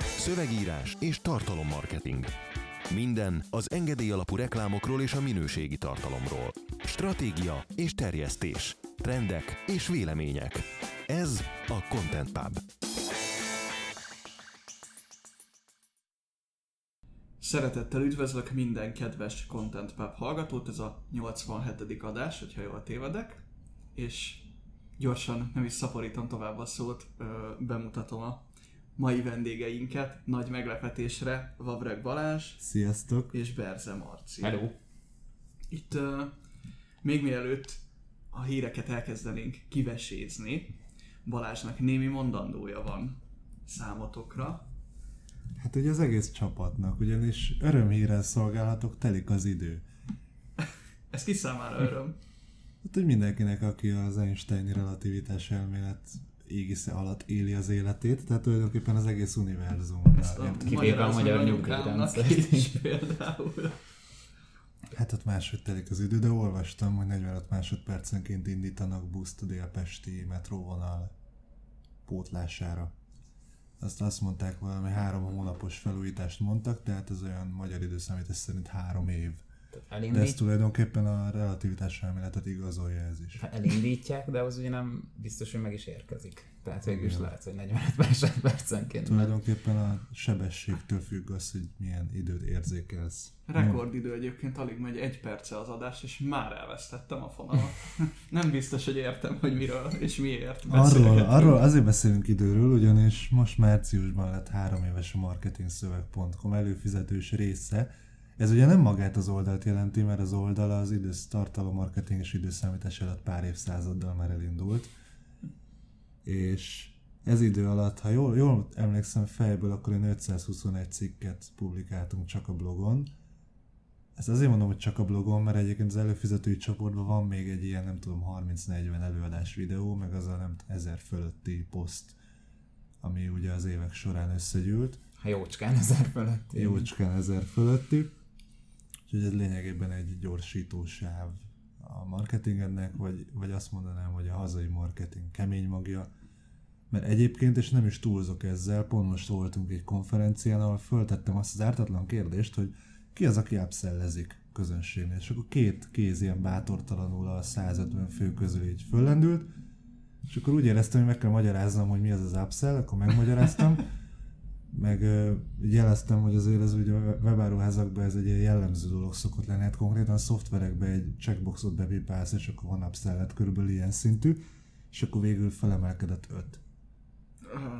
Szövegírás és tartalommarketing. Minden az engedély alapú reklámokról és a minőségi tartalomról. Stratégia és terjesztés. Trendek és vélemények. Ez a Content Pub. Szeretettel üdvözlök minden kedves Content Pub hallgatót, ez a 87. adás, hogyha jól tévedek, és gyorsan nem is szaporítom tovább a szót, bemutatom a mai vendégeinket, nagy meglepetésre Vavreg Balázs Sziasztok! és Berze Marci. Hello! Itt uh, még mielőtt a híreket elkezdenénk kivesézni, Balázsnak némi mondandója van számotokra. Hát ugye az egész csapatnak, ugyanis örömhírrel szolgálhatok, telik az idő. Ez ki számára öröm? Hát, hogy mindenkinek, aki az Einsteini relativitás elmélet égisze alatt éli az életét, tehát tulajdonképpen az egész univerzum. Kivéve a magyar nyugdíjrendszer. is például. Hát ott máshogy telik az idő, de olvastam, hogy 45 másodpercenként indítanak buszt a délpesti metróvonal pótlására. Azt azt mondták, valami három hónapos felújítást mondtak, tehát ez olyan magyar időszámítás szerint három év. Elindít... De ez tulajdonképpen a relativitás elméletet igazolja ez is. Ha elindítják, de az ugye nem biztos, hogy meg is érkezik. Tehát végül is lehet, hogy 45 másodpercenként. Tulajdonképpen a sebességtől függ az, hogy milyen időt érzékelsz. Rekordidő egyébként alig megy egy perce az adás, és már elvesztettem a fonalat. nem biztos, hogy értem, hogy miről és miért arról, arról azért beszélünk időről, ugyanis most márciusban lett három éves a marketingszöveg.com előfizetős része, ez ugye nem magát az oldalt jelenti, mert az oldal az idősz tartalom marketing és időszámítás alatt pár évszázaddal már elindult. És ez idő alatt, ha jól, jól emlékszem fejből, akkor én 521 cikket publikáltunk csak a blogon. Ezt azért mondom, hogy csak a blogon, mert egyébként az előfizetői csoportban van még egy ilyen, nem tudom, 30-40 előadás videó, meg az a nem ezer fölötti poszt, ami ugye az évek során összegyűlt. Ha jócskán ezer fölötti. Jócskán ezer fölötti. Úgyhogy ez lényegében egy gyorsítósáv a marketingednek, vagy, vagy azt mondanám, hogy a hazai marketing kemény magja. Mert egyébként, és nem is túlzok ezzel, pont most voltunk egy konferencián, ahol föltettem azt az ártatlan kérdést, hogy ki az, aki upsellezik közönségnél. És akkor két kéz ilyen bátortalanul a 150 fő közül így föllendült, és akkor úgy éreztem, hogy meg kell magyaráznom, hogy mi az az upsell, akkor megmagyaráztam, meg jeleztem, hogy azért ez ugye a webáruházakban ez egy ilyen jellemző dolog szokott lenni, hát konkrétan a szoftverekben egy checkboxot bepipálsz, és akkor van upsellet körülbelül ilyen szintű, és akkor végül felemelkedett öt.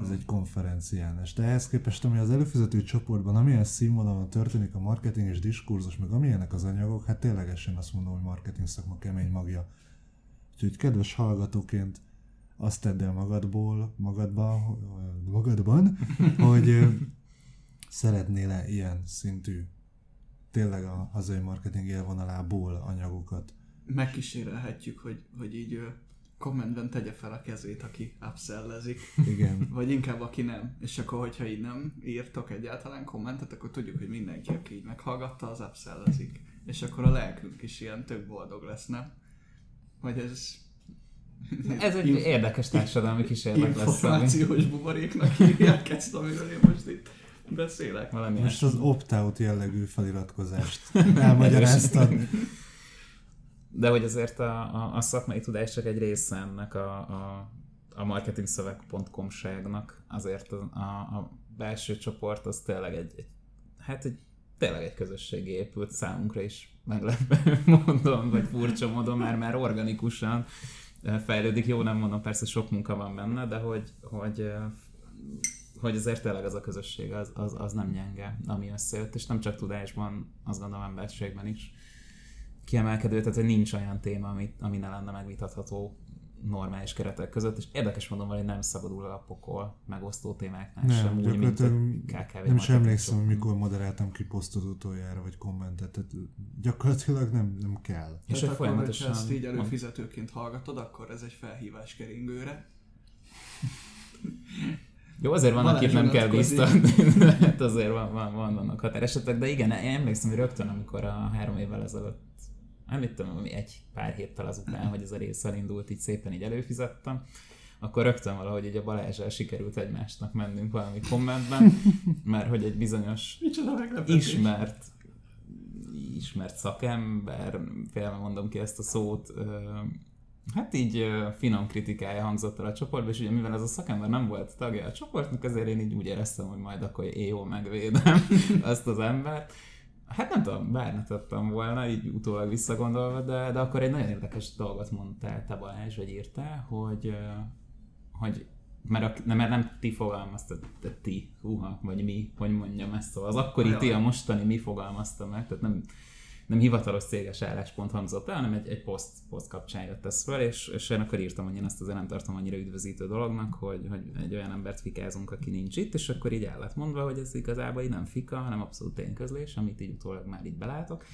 Ez egy konferencián. És de ehhez képest, ami az előfizető csoportban, amilyen színvonalon történik a marketing és diskurzus, meg amilyenek az anyagok, hát ténylegesen azt mondom, hogy marketing szakma kemény magja. Úgyhogy kedves hallgatóként azt tedd el magadból, magadban, magadban, hogy szeretnél-e ilyen szintű, tényleg a hazai marketing élvonalából anyagokat. Megkísérelhetjük, hogy, hogy így kommentben tegye fel a kezét, aki upsellezik. Igen. Vagy inkább aki nem. És akkor, hogyha így nem írtok egyáltalán kommentet, akkor tudjuk, hogy mindenki, aki így meghallgatta, az upsellezik. És akkor a lelkünk is ilyen tök boldog lesz, nem? Vagy ez ez egy Inf- érdekes társadalmi kísérlet lesz. Információs buboréknak hívják ezt, amiről én most itt beszélek. Valami most az opt-out jellegű feliratkozást elmagyaráztad. De hogy azért a, a, a szakmai tudás csak egy része ennek a, a, a marketingszöveg.com-ságnak. Azért a, a, a belső csoport az tényleg egy, egy hát egy tényleg egy közösség épült számunkra is meglepő módon, vagy furcsa módon, már már organikusan fejlődik. Jó, nem mondom, persze sok munka van benne, de hogy, hogy, hogy azért tényleg az a közösség az, az, az nem gyenge, ami összejött, és nem csak tudásban, azt gondolom emberségben is kiemelkedő, tehát hogy nincs olyan téma, ami, ami ne lenne megvitatható normális keretek között, és érdekes mondom, hogy nem szabadul a pokol megosztó témáknál nem, sem, úgy, mint KKV Nem is emlékszem, hogy mikor moderáltam ki posztot utoljára, vagy kommentet, tehát gyakorlatilag nem, nem kell. És hogy folyamatosan... Ha ezt így előfizetőként hallgatod, akkor ez egy felhívás keringőre. Jó, azért van, akit nem kell biztatni, hát azért van, van, van, vannak határesetek, de igen, én emlékszem, hogy rögtön, amikor a három évvel ezelőtt nem tudom, egy pár héttel azután, hogy ez a rész elindult, így szépen így előfizettem, akkor rögtön valahogy így a Balázsral sikerült egymásnak mennünk valami kommentben, mert hogy egy bizonyos ismert ismert szakember, félve mondom ki ezt a szót, hát így finom kritikája hangzott el a csoportba, és ugye mivel ez a szakember nem volt tagja a csoportnak, ezért én így úgy éreztem, hogy majd akkor én jól megvédem azt az embert. Hát nem tudom, bár ne tettem volna, így utólag visszagondolva, de, de akkor egy nagyon érdekes dolgot mondtál te Balázs, vagy írtál, hogy, hogy mert, a, nem, mert nem ti fogalmaztad, de ti, húha, vagy mi, hogy mondjam ezt, szóval az akkori Ajaj. ti, a mostani mi fogalmazta meg, tehát nem, nem hivatalos céges álláspont hangzott el, hanem egy, egy poszt, poszt kapcsán jött ez föl, és, és én akkor írtam, hogy én ezt azért nem tartom annyira üdvözítő dolognak, hogy, hogy egy olyan embert fikázunk, aki nincs itt, és akkor így el lett mondva, hogy ez igazából így nem fika, hanem abszolút tényközlés, amit így utólag már így belátok.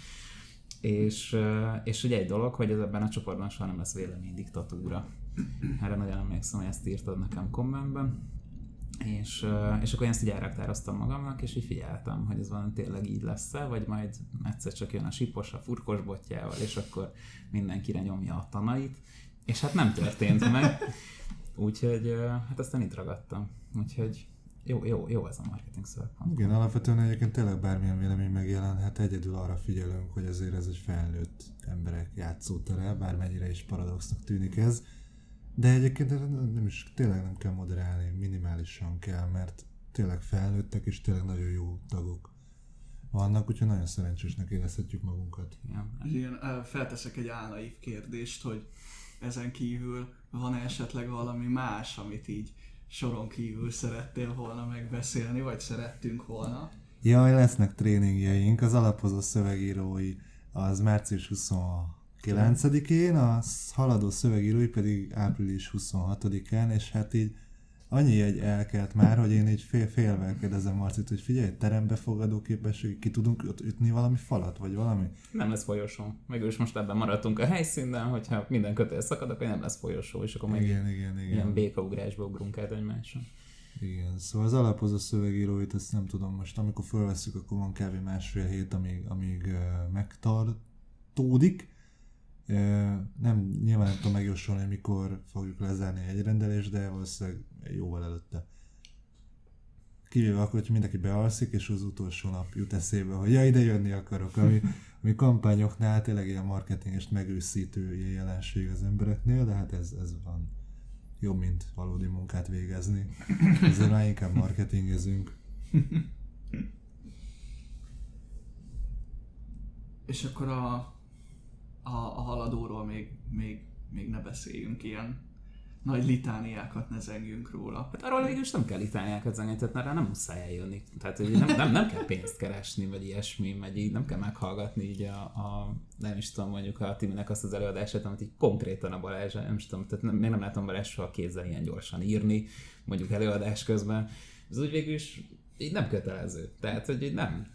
És, és ugye egy dolog, hogy ez ebben a csoportban soha nem lesz véleménydiktatúra. Erre nagyon emlékszem, hogy ezt írtad nekem kommentben. És, és akkor én ezt így elraktároztam magamnak, és így figyeltem, hogy ez valami tényleg így lesz-e, vagy majd egyszer csak jön a sipos a furkos botjával, és akkor mindenkire nyomja a tanait. És hát nem történt meg. Úgyhogy hát aztán itt ragadtam. Úgyhogy jó, jó, jó ez a marketing szövegpont. Igen, alapvetően egyébként tényleg bármilyen vélemény megjelenhet, egyedül arra figyelünk, hogy azért ez egy felnőtt emberek játszótere, bármennyire is paradoxnak tűnik ez. De egyébként nem is, tényleg nem kell moderálni, minimálisan kell, mert tényleg felnőttek és tényleg nagyon jó tagok vannak, úgyhogy nagyon szerencsésnek érezhetjük magunkat. Igen. Ilyen, felteszek egy álnaív kérdést, hogy ezen kívül van esetleg valami más, amit így soron kívül szerettél volna megbeszélni, vagy szerettünk volna? Jaj, lesznek tréningjeink, az alapozó szövegírói az március 29-én, a haladó szövegírói pedig április 26-án, és hát így annyi egy elkelt már, hogy én így fél, félvel kérdezem Marcit, hogy figyelj, terembe fogadó képesség, ki tudunk ott ütni valami falat, vagy valami? Nem lesz folyosó. Mégis most ebben maradtunk a helyszínen, hogyha minden kötél szakad, akkor nem lesz folyosó, és akkor meg Igen, igen, igen. ilyen békaugrásba ugrunk át egymáson. Igen, szóval az alapozó szövegíróit, ezt nem tudom, most amikor fölveszük, akkor van kb. másfél hét, amíg, amíg uh, megtartódik. Nem, nyilván nem tudom megjósolni, mikor fogjuk lezárni egy rendelést, de valószínűleg jóval előtte. Kivéve akkor, hogy mindenki bealszik, és az utolsó nap jut eszébe, hogy ja, ide jönni akarok, ami, ami kampányoknál tényleg ilyen marketingest megőszítő jelenség az embereknél, de hát ez, ez van jobb, mint valódi munkát végezni. Ezért már inkább marketingezünk. És akkor a, a, a haladóról még, még, még ne beszéljünk ilyen nagy litániákat ne zengjünk róla. Hát arról végül is nem kell itáliákat zengeni, tehát rá nem muszáj eljönni. Tehát hogy nem, nem, nem, kell pénzt keresni, vagy ilyesmi, vagy így nem kell meghallgatni így a, a nem is tudom, mondjuk a Timinek azt az előadását, amit így konkrétan a Balázs, nem is tudom, tehát nem, még nem látom Balázs soha kézzel ilyen gyorsan írni, mondjuk előadás közben. Ez úgy végül is így nem kötelező. Tehát, hogy így nem.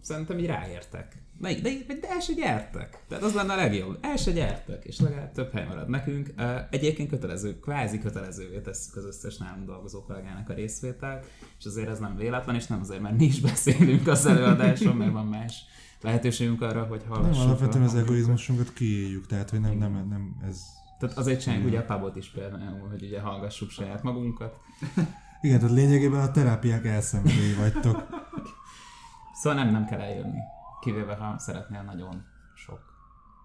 Szerintem így ráértek. De, de, de el se gyertek. Tehát az lenne a legjobb. El se gyertek, és legalább több hely marad nekünk. Egyébként kötelező, kvázi kötelezővé tesszük az összes nálunk dolgozó kollégának a részvételt, és azért ez nem véletlen, és nem azért, mert mi is beszélünk az előadáson, mert van más lehetőségünk arra, hogy Nem, hallassuk. alapvetően a az egoizmusunkat kiéljük, tehát hogy nem, nem, nem ez... Tehát azért csináljuk ugye a pubot is például, hogy ugye hallgassuk saját magunkat. Igen, tehát lényegében a terápiák elszenvedői vagytok. Szóval nem, nem kell eljönni. Kivéve, ha szeretnél nagyon sok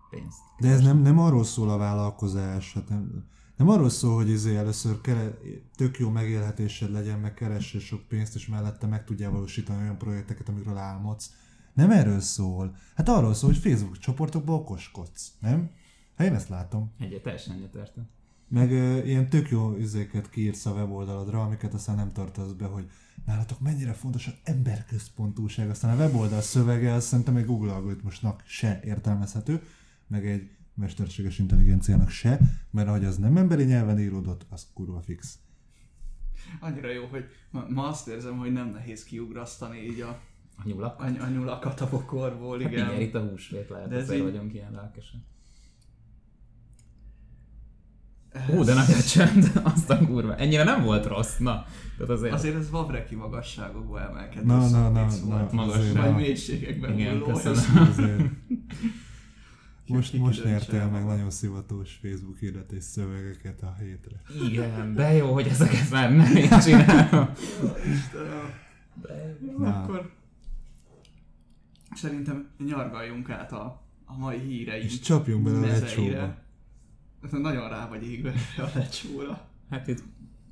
pénzt. De ez nem, nem arról szól a vállalkozás, hát nem, nem arról szól, hogy izé először kere, tök jó megélhetésed legyen, meg keressél sok pénzt, és mellette meg tudjál valósítani olyan projekteket, amikről álmodsz. Nem erről szól. Hát arról szól, hogy Facebook csoportokból okoskodsz, nem? Hát én ezt látom. Egyet teljesen egyetértem. Meg ö, ilyen tök jó üzéket kiírsz a weboldaladra, amiket aztán nem tartasz be, hogy nálatok mennyire fontos az emberközpontúság. Aztán a weboldal szövege, az szerintem egy Google algoritmusnak se értelmezhető, meg egy mesterséges intelligenciának se, mert ahogy az nem emberi nyelven íródott, az kurva fix. Annyira jó, hogy ma, ma azt érzem, hogy nem nehéz kiugrasztani így a, A nyulak. a, a nyulakat a bokorból, Hát mindjárt igen. itt a húsvét lehet, De ez ezért így- vagyunk ilyen lelkesek. Ó, de nagy a csend, azt a kurva. Ennyire nem volt rossz, na. Tehát azért, Azért ez vavreki magasságokba emelkedő Na, na, na, na, volt. magas- azért Vagy na. mélységekben Igen, hulló, köszönöm. Most, most nyertél meg nagyon szivatos Facebook hirdetés szövegeket a hétre. Igen, de jó, hogy ezeket már nem én csinálom. Istenem. De Jó, Na. akkor szerintem nyargaljunk át a, a mai híreink És csapjunk bele a lecsóba. Nagyon rá vagy égve a lecsóra. Hát itt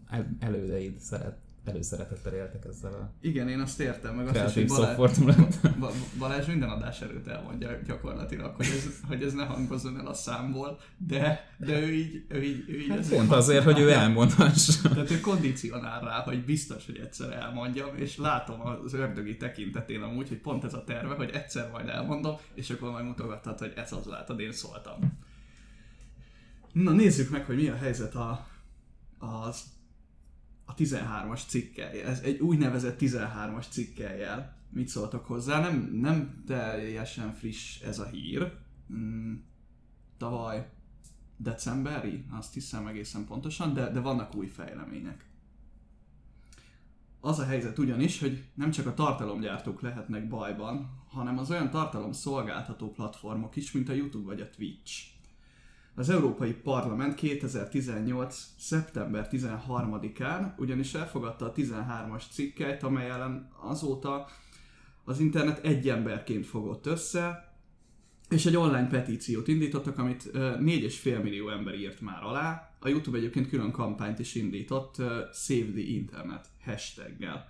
el, elődeid szeret, előszeretettel éltek ezzel a Igen, én azt értem, meg azt is, hogy Balázs, Balázs minden adás előtt elmondja gyakorlatilag, hogy ez, hogy ez ne hangozzon el a számból, de, de ő így, ő így, ő így Hát pont azért, hogy ő elmondhassa. Tehát ő kondicionál rá, hogy biztos, hogy egyszer elmondjam, és látom az ördögi tekintetén amúgy, hogy pont ez a terve, hogy egyszer majd elmondom, és akkor majd mutogathat, hogy ez az látod, én szóltam. Na nézzük meg, hogy mi a helyzet a, az, a 13-as cikkel. Ez egy úgynevezett 13-as cikkeljel. Mit szóltok hozzá? Nem, nem teljesen friss ez a hír. Mm, tavaly decemberi, azt hiszem egészen pontosan, de, de vannak új fejlemények. Az a helyzet ugyanis, hogy nem csak a tartalomgyártók lehetnek bajban, hanem az olyan tartalom szolgáltató platformok is, mint a YouTube vagy a Twitch. Az Európai Parlament 2018. szeptember 13-án ugyanis elfogadta a 13-as cikkeit, amely ellen azóta az internet egy emberként fogott össze, és egy online petíciót indítottak, amit ö, 4,5 millió ember írt már alá. A YouTube egyébként külön kampányt is indított Save the Internet hashtaggel.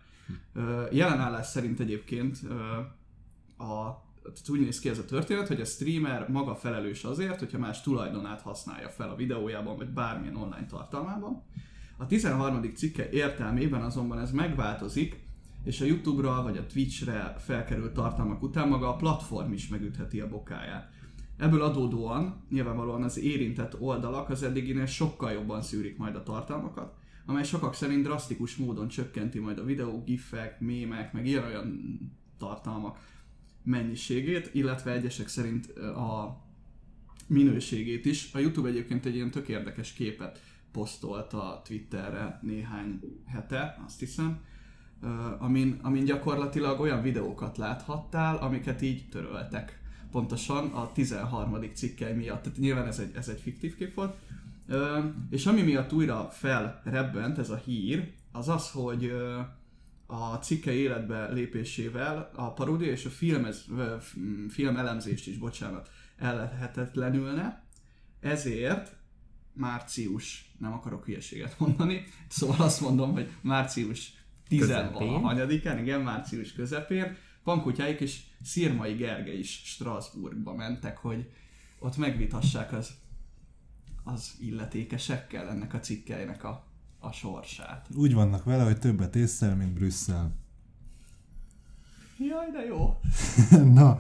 Jelenállás szerint egyébként a tehát úgy néz ki ez a történet, hogy a streamer maga felelős azért, hogyha más tulajdonát használja fel a videójában, vagy bármilyen online tartalmában. A 13. cikke értelmében azonban ez megváltozik, és a YouTube-ra vagy a Twitch-re felkerült tartalmak után maga a platform is megütheti a bokáját. Ebből adódóan nyilvánvalóan az érintett oldalak az eddiginél sokkal jobban szűrik majd a tartalmakat, amely sokak szerint drasztikus módon csökkenti majd a videó, gifek, mémek, meg ilyen-olyan tartalmak mennyiségét, illetve egyesek szerint a minőségét is. A YouTube egyébként egy ilyen tök érdekes képet posztolt a Twitterre néhány hete, azt hiszem, amin, amin gyakorlatilag olyan videókat láthattál, amiket így töröltek. Pontosan a 13. cikkely miatt. Tehát nyilván ez egy, ez egy fiktív kép volt. És ami miatt újra felrebbent ez a hír, az az, hogy a cikke életbe lépésével a paródia és a filmez, film elemzést is, bocsánat, ellehetetlenülne, ezért március, nem akarok hülyeséget mondani, szóval azt mondom, hogy március 10-án, igen, március közepén, Pankutyáik és Szirmai Gergely is Strasbourgba mentek, hogy ott megvitassák az, az illetékesekkel ennek a cikkeinek a, a sorsát. Úgy vannak vele, hogy többet észre, mint Brüsszel. Jaj, de jó! Na,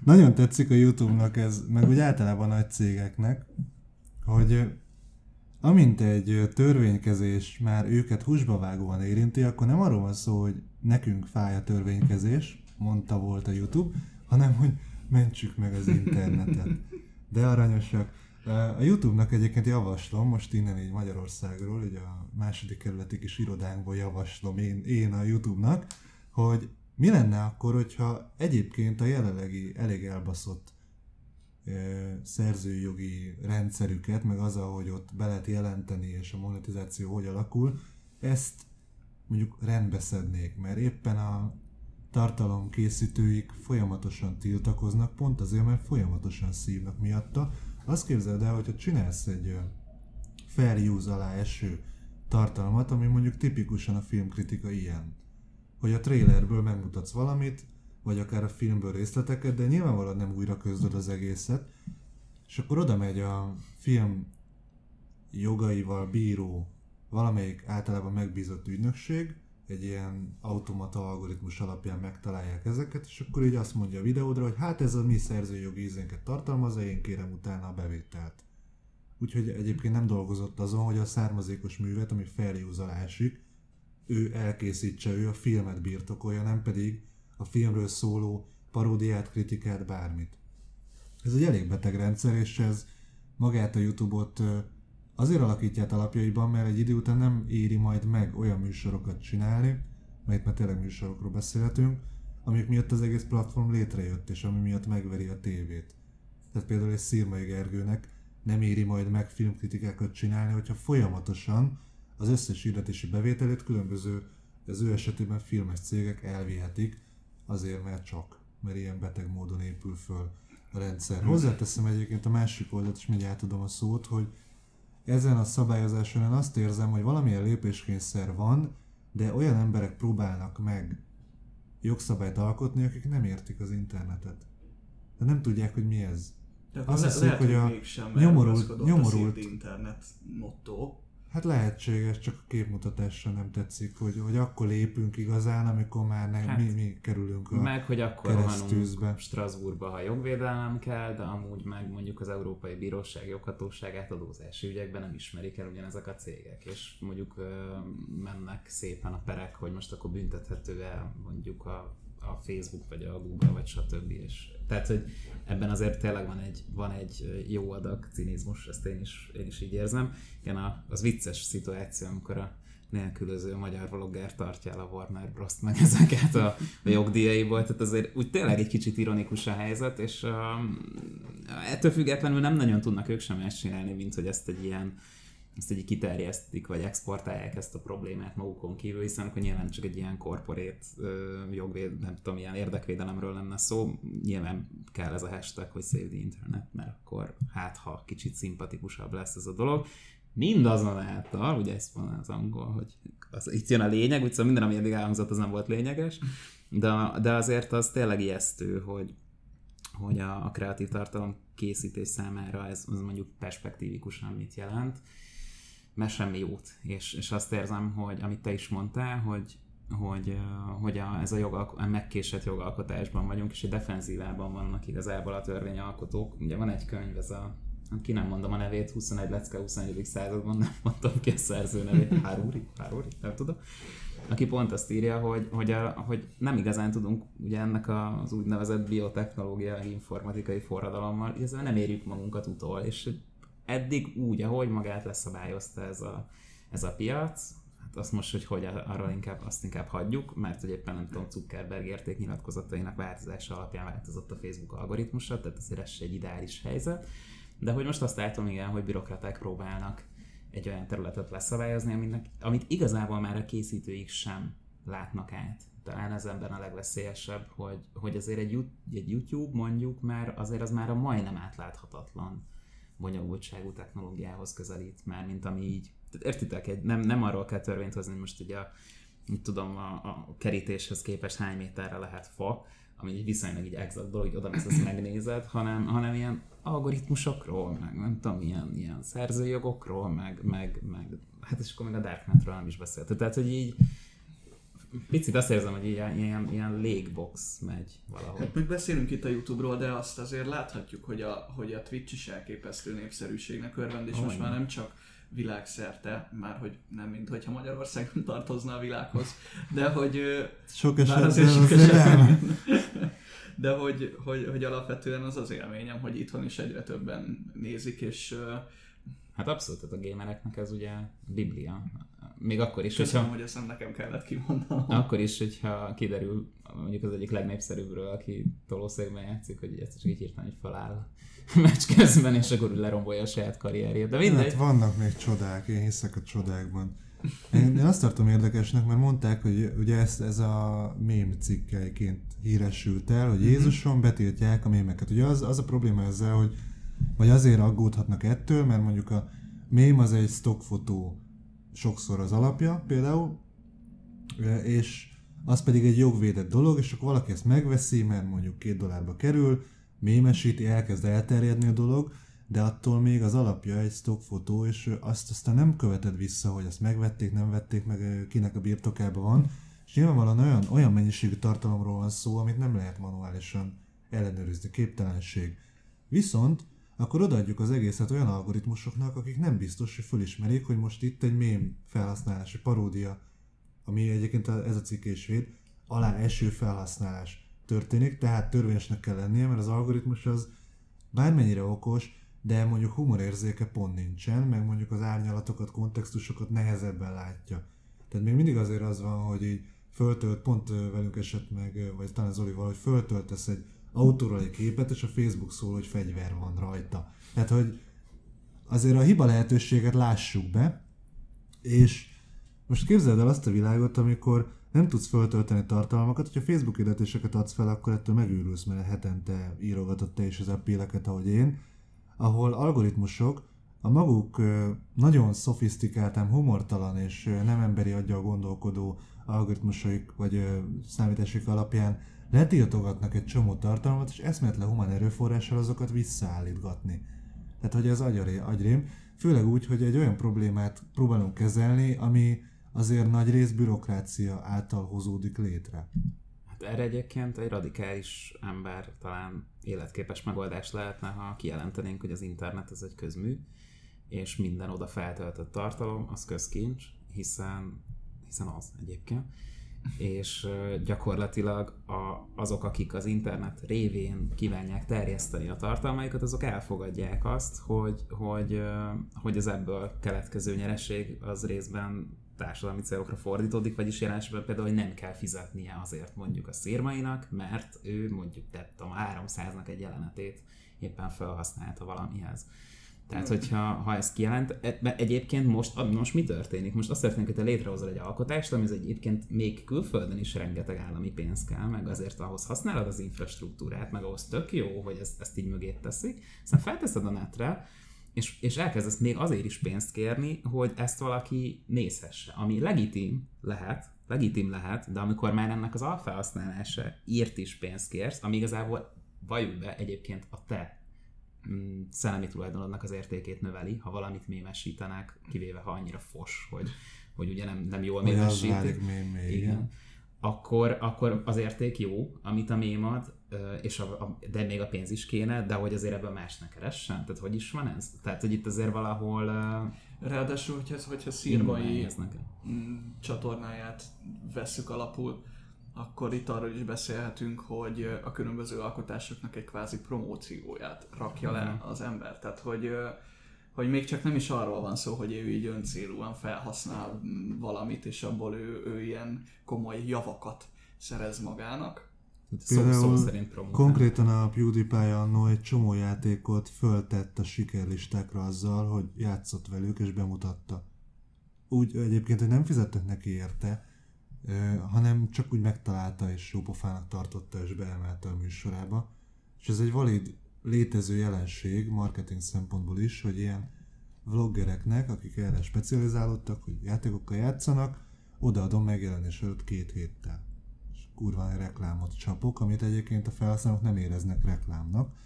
nagyon tetszik a YouTube-nak ez, meg úgy általában nagy cégeknek, hogy amint egy törvénykezés már őket húsba vágóan érinti, akkor nem arról van szó, hogy nekünk fáj a törvénykezés, mondta volt a YouTube, hanem hogy mentsük meg az internetet. De aranyosak. A YouTube-nak egyébként javaslom, most innen így Magyarországról, így a második kerületi kis irodánkból javaslom én, én a YouTube-nak, hogy mi lenne akkor, hogyha egyébként a jelenlegi elég elbaszott szerzőjogi rendszerüket, meg az, ahogy ott be lehet jelenteni, és a monetizáció hogy alakul, ezt mondjuk rendbeszednék, mert éppen a tartalom készítőik folyamatosan tiltakoznak, pont azért, mert folyamatosan szívnak miatta. Azt képzeld el, hogyha csinálsz egy fair use alá eső tartalmat, ami mondjuk tipikusan a filmkritika ilyen, hogy a trailerből megmutatsz valamit, vagy akár a filmből részleteket, de nyilvánvalóan nem újra közlöd az egészet, és akkor oda megy a film jogaival bíró valamelyik általában megbízott ügynökség, egy ilyen automata algoritmus alapján megtalálják ezeket, és akkor így azt mondja a videódra, hogy hát ez a mi szerzőjogi ízénket tartalmazza, én kérem utána a bevételt. Úgyhogy egyébként nem dolgozott azon, hogy a származékos művet, ami esik, ő elkészítse, ő a filmet birtokolja, nem pedig a filmről szóló paródiát, kritikát, bármit. Ez egy elég beteg rendszer, és ez magát a YouTube-ot azért alakítja át alapjaiban, mert egy idő után nem éri majd meg olyan műsorokat csinálni, mert már tényleg műsorokról beszélhetünk, amik miatt az egész platform létrejött, és ami miatt megveri a tévét. Tehát például egy Szirmai Gergőnek nem éri majd meg filmkritikákat csinálni, hogyha folyamatosan az összes hirdetési bevételét különböző, az ő esetében filmes cégek elvihetik, azért mert csak, mert ilyen beteg módon épül föl a rendszer. Hozzáteszem egyébként a másik oldalt, és mindjárt tudom a szót, hogy ezen a szabályozáson azt érzem, hogy valamilyen lépéskényszer van, de olyan emberek próbálnak meg jogszabályt alkotni, akik nem értik az internetet. De nem tudják, hogy mi ez. De Azt le, hiszik, lehet, hogy hogy, a nyomorult- nyomorult- internet motto. Hát lehetséges, csak a képmutatásra nem tetszik, hogy, hogy akkor lépünk igazán, amikor már ne, Hát, mi, mi kerülünk a... Meg, hogy akkor rohanunk Strasbourgba, ha jogvédelem kell, de amúgy meg mondjuk az Európai Bíróság joghatóságát adózási ügyekben nem ismerik el ugyanezek a cégek, és mondjuk ö, mennek szépen a perek, hogy most akkor büntethető-e mondjuk a, a Facebook, vagy a Google, vagy stb. És, tehát, hogy ebben azért tényleg van egy, van egy jó adag cinizmus, ezt én is, én is így érzem. Igen, a, az vicces szituáció, amikor a nélkülöző magyar vlogger tartja el a Warner Bros-t meg ezeket a, a jogdíjaiból, tehát azért úgy tényleg egy kicsit ironikus a helyzet, és um, ettől függetlenül nem nagyon tudnak ők sem ezt csinálni, mint hogy ezt egy ilyen ezt egy kiterjesztik, vagy exportálják ezt a problémát magukon kívül, hiszen akkor nyilván csak egy ilyen korporét jogvéd, nem tudom, ilyen érdekvédelemről lenne szó, nyilván kell ez a hashtag, hogy save the internet, mert akkor hát ha kicsit szimpatikusabb lesz ez a dolog. Mindazonáltal, ugye ezt van az angol, hogy az, itt jön a lényeg, úgy szóval minden, ami eddig elhangzott, az nem volt lényeges, de, de azért az tényleg ijesztő, hogy, hogy a, a kreatív tartalom készítés számára ez, ez mondjuk perspektívikusan mit jelent, mert semmi jót. És, és azt érzem, hogy amit te is mondtál, hogy, hogy, hogy a, ez a, jogalko- a megkésett jogalkotásban vagyunk, és a defenzívában vannak igazából a törvényalkotók. Ugye van egy könyv, ez a ki nem mondom a nevét, 21 lecke 21. században, nem mondtam ki a szerző nevét, Haruri, Haruri, nem tudom, aki pont azt írja, hogy, hogy, a, hogy nem igazán tudunk ugye ennek az úgynevezett biotechnológia, informatikai forradalommal, igazából nem érjük magunkat utol, és eddig úgy, ahogy magát leszabályozta ez a, ez a piac, hát azt most, hogy hogy arról inkább, azt inkább hagyjuk, mert hogy éppen nem tudom, Zuckerberg értéknyilatkozatainak változása alapján változott a Facebook algoritmusa, tehát azért ez se egy ideális helyzet. De hogy most azt látom, igen, hogy bürokraták próbálnak egy olyan területet leszabályozni, aminek, amit igazából már a készítőik sem látnak át. Talán ez ebben a legveszélyesebb, hogy, hogy azért egy, egy YouTube mondjuk már azért az már a majdnem átláthatatlan bonyolultságú technológiához közelít már, mint ami így. Tehát értitek, egy, nem, nem arról kell törvényt hozni, most ugye a, tudom, a, a kerítéshez képest hány méterre lehet fa, ami egy viszonylag így exakt dolog, hogy oda mész, azt megnézed, hanem, hanem ilyen algoritmusokról, meg nem tudom, ilyen, ilyen szerzőjogokról, meg, meg, meg, hát és akkor még a Darknetről nem is beszélt. Tehát, hogy így picit azt érzem, hogy ilyen, ilyen, ilyen légbox megy valahogy. Hát meg beszélünk itt a Youtube-ról, de azt azért láthatjuk, hogy a, hogy a Twitch is elképesztő népszerűségnek örvend, és Ó, most már nem csak világszerte, már hogy nem mint hogyha Magyarország nem tartozna a világhoz, de hogy Sok esetben azért sok azért nem. esetben, de hogy, hogy, hogy alapvetően az az élményem, hogy itthon is egyre többen nézik, és Hát abszolút, tehát a gamereknek ez ugye biblia. Még akkor is, köszönöm, hogyha, hogy ezt nem nekem kellett kimondanom. akkor is, hogyha kiderül mondjuk az egyik legnépszerűbbről, aki tolószékben játszik, hogy ezt csak így hirtelen így feláll a meccs közben, és akkor lerombolja a saját karrierjét. De mindegy. Hát vannak még csodák, én hiszek a csodákban. Én, én azt tartom érdekesnek, mert mondták, hogy ugye ez, ez a mém cikkeiként híresült el, hogy Jézuson betiltják a mémeket. Ugye az, az a probléma ezzel, hogy vagy azért aggódhatnak ettől, mert mondjuk a mém az egy stockfotó sokszor az alapja például, és az pedig egy jogvédett dolog, és akkor valaki ezt megveszi, mert mondjuk két dollárba kerül, mémesíti, elkezd elterjedni a dolog, de attól még az alapja egy stockfotó, és azt aztán nem követed vissza, hogy azt megvették, nem vették meg, kinek a birtokában van, és nyilvánvalóan olyan, olyan mennyiségű tartalomról van szó, amit nem lehet manuálisan ellenőrizni, képtelenség. Viszont akkor odaadjuk az egészet olyan algoritmusoknak, akik nem biztos, hogy fölismerik, hogy most itt egy mém felhasználási paródia, ami egyébként ez a cikk is véd, alá eső felhasználás történik, tehát törvényesnek kell lennie, mert az algoritmus az bármennyire okos, de mondjuk humorérzéke pont nincsen, meg mondjuk az árnyalatokat, kontextusokat nehezebben látja. Tehát még mindig azért az van, hogy így föltölt, pont velünk esett meg, vagy talán Zolival, hogy föltöltesz egy autóról egy képet, és a Facebook szól, hogy fegyver van rajta. Tehát, hogy azért a hiba lehetőséget lássuk be, és most képzeld el azt a világot, amikor nem tudsz föltölteni tartalmakat, hogyha Facebook hirdetéseket adsz fel, akkor ettől megőrülsz, mert hetente írogatod te is az appéleket, ahogy én, ahol algoritmusok a maguk nagyon szofisztikáltán, humortalan és nem emberi aggyal gondolkodó algoritmusaik vagy számítások alapján letiltogatnak egy csomó tartalmat, és eszméletlen humán erőforrással azokat visszaállítgatni. Tehát, hogy ez agyaré, agyrém, főleg úgy, hogy egy olyan problémát próbálunk kezelni, ami azért nagy rész bürokrácia által hozódik létre. Hát erre egyébként egy radikális ember talán életképes megoldás lehetne, ha kijelentenénk, hogy az internet ez egy közmű, és minden oda feltöltött tartalom, az közkincs, hiszen, hiszen az egyébként. És gyakorlatilag a, azok, akik az internet révén kívánják terjeszteni a tartalmaikat, azok elfogadják azt, hogy, hogy, hogy az ebből keletkező nyereség az részben társadalmi célokra fordítódik, vagyis jelensben például, hogy nem kell fizetnie azért mondjuk a szírmainak, mert ő mondjuk tett a 300-nak egy jelenetét éppen felhasználta valamihez. Tehát, hogyha ha ezt kijelent, e, egyébként most, most mi történik? Most azt történik, hogy te létrehozol egy alkotást, ami egyébként még külföldön is rengeteg állami pénz kell, meg azért ahhoz használod az infrastruktúrát, meg ahhoz tök jó, hogy ezt, ezt így mögé teszik, aztán felteszed a netre, és, és elkezdesz még azért is pénzt kérni, hogy ezt valaki nézhesse, ami legitim lehet, legitim lehet, de amikor már ennek az alfelhasználása írt is pénzt kérsz, ami igazából valljuk be egyébként a te szellemi tulajdonodnak az értékét növeli, ha valamit mémesítenek, kivéve ha annyira fos, hogy, hogy ugye nem, nem jól mémesítik. Igen. Akkor, akkor az érték jó, amit a mém ad, és a, a, de még a pénz is kéne, de hogy azért ebben más ne keressen? Tehát hogy is van ez? Tehát, hogy itt azért valahol... Ráadásul, hogyha, hogyha szírmai csatornáját vesszük alapul, akkor itt arról is beszélhetünk, hogy a különböző alkotásoknak egy kvázi promócióját rakja le mhm. az ember. Tehát, hogy, hogy még csak nem is arról van szó, hogy ő így öncélúan felhasznál valamit, és abból ő, ő ilyen komoly javakat szerez magának, Például szó, szó szerint konkrétan a PewDiePie annó egy csomó játékot föltett a sikerlistákra azzal, hogy játszott velük és bemutatta. Úgy egyébként, hogy nem fizettek neki érte, hanem csak úgy megtalálta és jópofának tartotta és beemelte a műsorába. És ez egy valid létező jelenség marketing szempontból is, hogy ilyen vloggereknek, akik erre specializálódtak, hogy játékokkal játszanak, odaadom megjelenés előtt két héttel kurva reklámot csapok, amit egyébként a felhasználók nem éreznek reklámnak,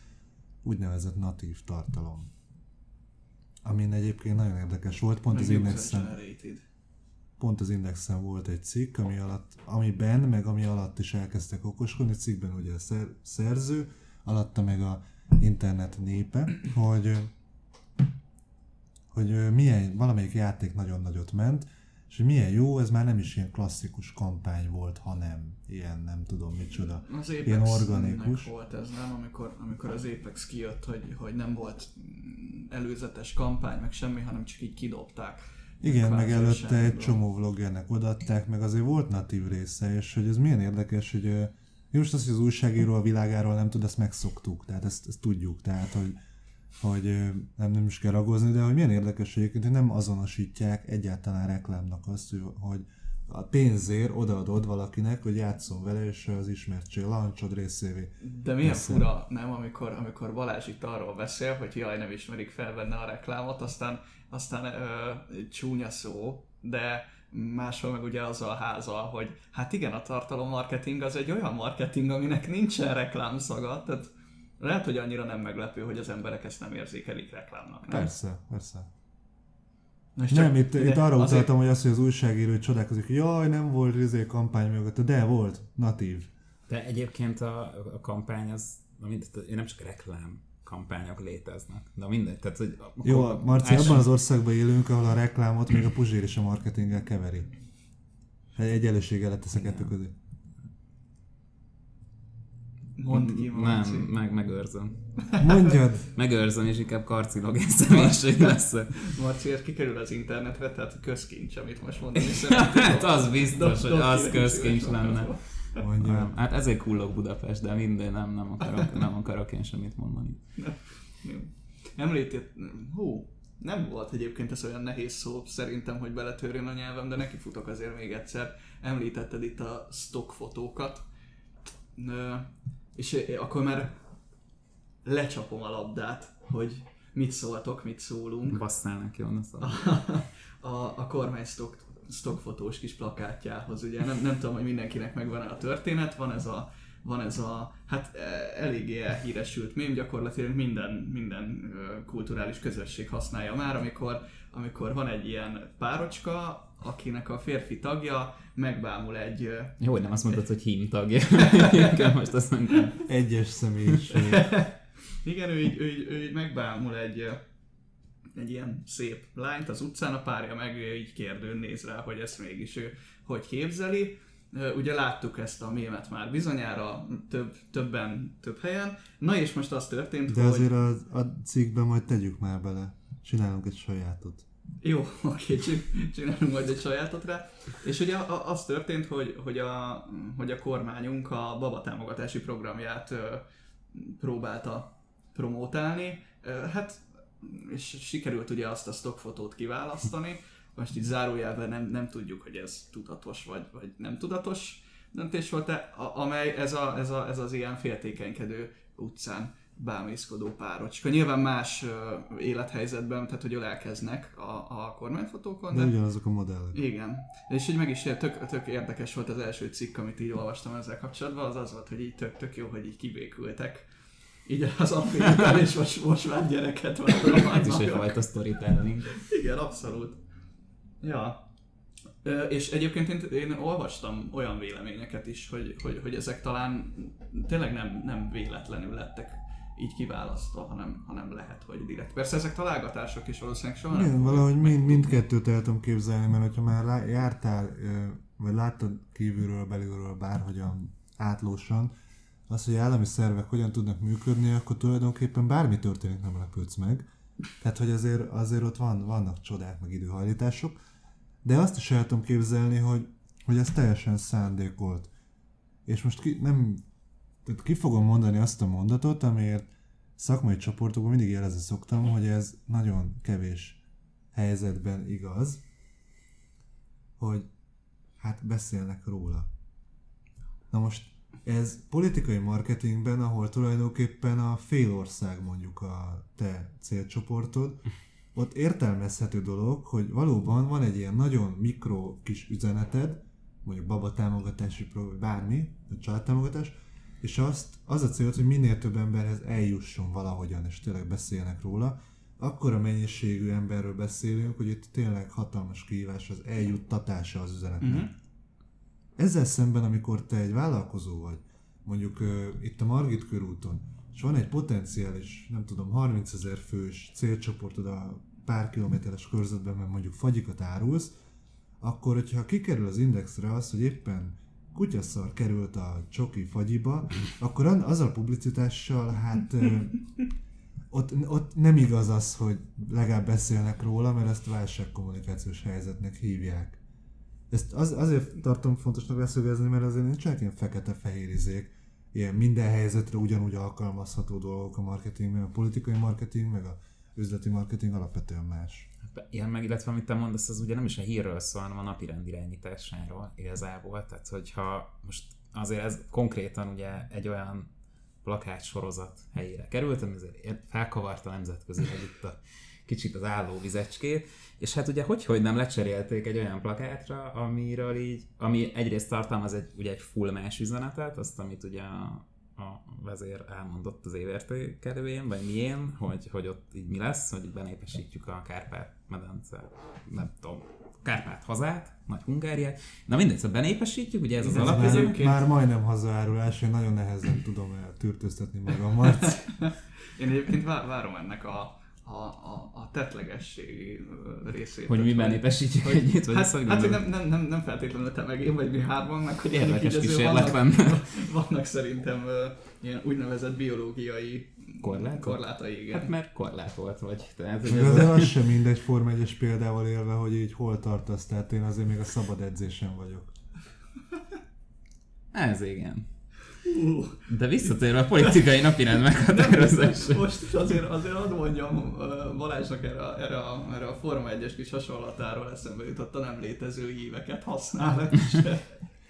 úgynevezett natív tartalom. Amin egyébként nagyon érdekes volt, pont az indexen, pont az indexen volt egy cikk, ami alatt, amiben, meg ami alatt is elkezdtek okoskodni, cikkben ugye a szer, szerző, alatta meg a internet népe, hogy hogy milyen, valamelyik játék nagyon nagyot ment, és hogy milyen jó, ez már nem is ilyen klasszikus kampány volt, hanem ilyen nem tudom micsoda, az Apex ilyen organikus. volt ez, nem? Amikor, amikor az Apex kijött, hogy, hogy nem volt előzetes kampány, meg semmi, hanem csak így kidobták. Igen, meg előtte egy csomó vloggernek odaadták, meg azért volt natív része, és hogy ez milyen érdekes, hogy most az, hogy az újságíró a világáról nem tud, ezt megszoktuk, tehát ezt, ezt tudjuk, tehát hogy hogy nem, nem is kell ragozni, de hogy milyen érdekes egyébként, hogy nem azonosítják egyáltalán reklámnak azt, hogy a pénzért odaadod valakinek, hogy játszon vele, és az ismertség lancsod részévé. De milyen Persze. fura, nem, amikor, amikor Balázs itt arról beszél, hogy jaj, nem ismerik fel benne a reklámot, aztán, aztán ö, csúnya szó, de máshol meg ugye az a háza, hogy hát igen, a tartalommarketing az egy olyan marketing, aminek nincsen reklámszaga, tehát lehet, hogy annyira nem meglepő, hogy az emberek ezt nem érzékelik reklámnak. Nem? Persze, persze. csak, nem, itt, itt arra azért... utaltam, hogy az, hogy az újságíró csodálkozik, hogy jaj, nem volt izé kampány mögött, de volt, natív. De egyébként a, a kampány az, én nem csak reklám kampányok léteznek, de mindegy. Tehát, hogy Jó, Marci, első... abban az országban élünk, ahol a reklámot még a puzsér és a marketinggel keveri. Egy egyenlőséggel lett a kettő közé. Mondd ki, Nem, meg, megőrzöm. Mondjad! megőrzöm, és inkább karcinogén személyiség lesz. Marci, ez kikerül az internetre, tehát közkincs, amit most mondani szeretnék. hát az biztos, hogy az közkincs lenne. Mondja. Nem, hát ezért kullog Budapest, de minden nem, nem akarok, nem akarok én semmit mondani. Jó. Említett, hú, nem volt egyébként ez olyan nehéz szó szerintem, hogy beletörjön a nyelvem, de neki futok azért még egyszer. Említetted itt a stock fotókat, és akkor már lecsapom a labdát, hogy mit szóltok, mit szólunk Basszál neki a, a kormány stock, stockfotós kis plakátjához. Ugye nem, nem tudom, hogy mindenkinek megvan a történet, van ez a van ez a, hát e, eléggé elhíresült mém, gyakorlatilag minden, minden kulturális közösség használja már, amikor, amikor van egy ilyen párocska, akinek a férfi tagja megbámul egy, Jó, hogy nem azt mondtad, hogy hím tagja. Inkább most azt mondtam. Egyes személyiség. Igen, ő így, ő, így, ő így megbámul egy, egy ilyen szép lányt az utcán, a párja meg így kérdőn néz rá, hogy ezt mégis ő hogy képzeli. Ugye láttuk ezt a mémet már bizonyára több, többen, több helyen. Na és most az történt, De hogy... azért a, a cikkben majd tegyük már bele. Csinálunk egy sajátot. Jó, oké, csin- csinálunk majd egy sajátot rá. És ugye az történt, hogy, hogy, a, hogy a kormányunk a baba támogatási programját próbálta promótálni. Hát, és sikerült ugye azt a stockfotót kiválasztani. Most itt zárójelben nem, nem tudjuk, hogy ez tudatos vagy, vagy nem tudatos döntés volt, a, amely ez, a, ez, a, ez az ilyen féltékenykedő utcán bámészkodó párocska. Nyilván más ö, élethelyzetben, tehát hogy ölelkeznek a, a kormányfotókon, De de ugyanazok a modellek. igen. És így meg is tök, tök érdekes volt az első cikk, amit így olvastam ezzel kapcsolatban, az az volt, hogy így tök, tök jó, hogy így kibékültek. Így az apja és most, most már gyereket várnak. Ez is egyfajta storytelling. Igen, abszolút. Ja. Ö, és egyébként én, én olvastam olyan véleményeket is, hogy, hogy, hogy ezek talán tényleg nem, nem véletlenül lettek így kiválasztva, hanem, hanem lehet, hogy direkt. Persze ezek találgatások is valószínűleg soha nem Igen, valahogy mind, mindkettőt el tudom képzelni, mert hogyha már jártál, vagy láttad kívülről, belülről bárhogyan átlósan, az, hogy állami szervek hogyan tudnak működni, akkor tulajdonképpen bármi történik, nem lepődsz meg. Tehát, hogy azért, azért ott van, vannak csodák, meg időhajlítások. De azt is el tudom képzelni, hogy, hogy ez teljesen szándékolt. És most ki, nem, tehát ki fogom mondani azt a mondatot, amiért szakmai csoportokban mindig jelezni szoktam, hogy ez nagyon kevés helyzetben igaz, hogy hát beszélnek róla. Na most ez politikai marketingben, ahol tulajdonképpen a fél ország mondjuk a te célcsoportod, ott értelmezhető dolog, hogy valóban van egy ilyen nagyon mikro kis üzeneted, mondjuk baba támogatási program, bármi, vagy családtámogatás, és azt, az a cél, hogy minél több emberhez eljusson valahogyan, és tényleg beszélnek róla, akkor a mennyiségű emberről beszélünk, hogy itt tényleg hatalmas kihívás az eljuttatása az üzenetnek. Mhm. Ezzel szemben, amikor te egy vállalkozó vagy, mondjuk uh, itt a Margit körúton, és van egy potenciális, nem tudom, 30 ezer fős célcsoportod a pár kilométeres körzetben, mert mondjuk fagyikat árulsz, akkor, hogyha kikerül az indexre az, hogy éppen kutyaszar került a csoki fagyiba, akkor azzal a publicitással, hát ott, ott nem igaz az, hogy legalább beszélnek róla, mert ezt válságkommunikációs helyzetnek hívják. Ezt az, azért tartom fontosnak leszögezni, mert azért nincsenek ilyen fekete-fehér izék, ilyen minden helyzetre ugyanúgy alkalmazható dolgok a marketingben, a politikai marketing, meg a üzleti marketing alapvetően más. Igen, meg illetve amit te mondasz, az ugye nem is a hírről szól, hanem a napirend irányításáról igazából. Tehát, hogyha most azért ez konkrétan ugye egy olyan plakát sorozat helyére került, ami azért ér- felkavarta nemzetközileg itt a kicsit az álló vizecskét, és hát ugye hogy, hogy nem lecserélték egy olyan plakátra, amiről így, ami egyrészt tartalmaz egy, ugye egy full más üzenetet, azt, amit ugye a, a vezér elmondott az évértékelőjén, vagy mién, hogy, hogy ott így mi lesz, hogy benépesítjük a Kárpát-medence, nem tudom, Kárpát hazát, nagy Hungáriát. Na mindegy, szóval benépesítjük, ugye ez az Ez alapján. Egyébként- már majdnem hazaárulás, én nagyon nehezen tudom eltűrtöztetni magamat. Én egyébként vá- várom ennek a, a, a, a tetlegességi ö, részét. Hogy mi Tehát, benépesítjük hogy, együtt, vagy hát, hát hogy nem, nem, nem, nem feltétlenül te meg én, vagy mi hárman, meg hogy Érdekes vannak, lenne. vannak szerintem ilyen úgynevezett biológiai Korlátok? korlátai, igen. Hát mert korlát volt vagy. Tehát, hogy ez azért az sem mindegy Forma 1 példával élve, hogy így hol tartasz, tehát én azért még a szabad edzésen vagyok. Ez igen. Uh, De visszatérve a politikai napirend meghatározásra. most azért, azért hadd mondjam Balázsnak erre, a- erre, a, erre a Forma 1-es kis hasonlatáról eszembe jutott a nem létező íveket használnak is.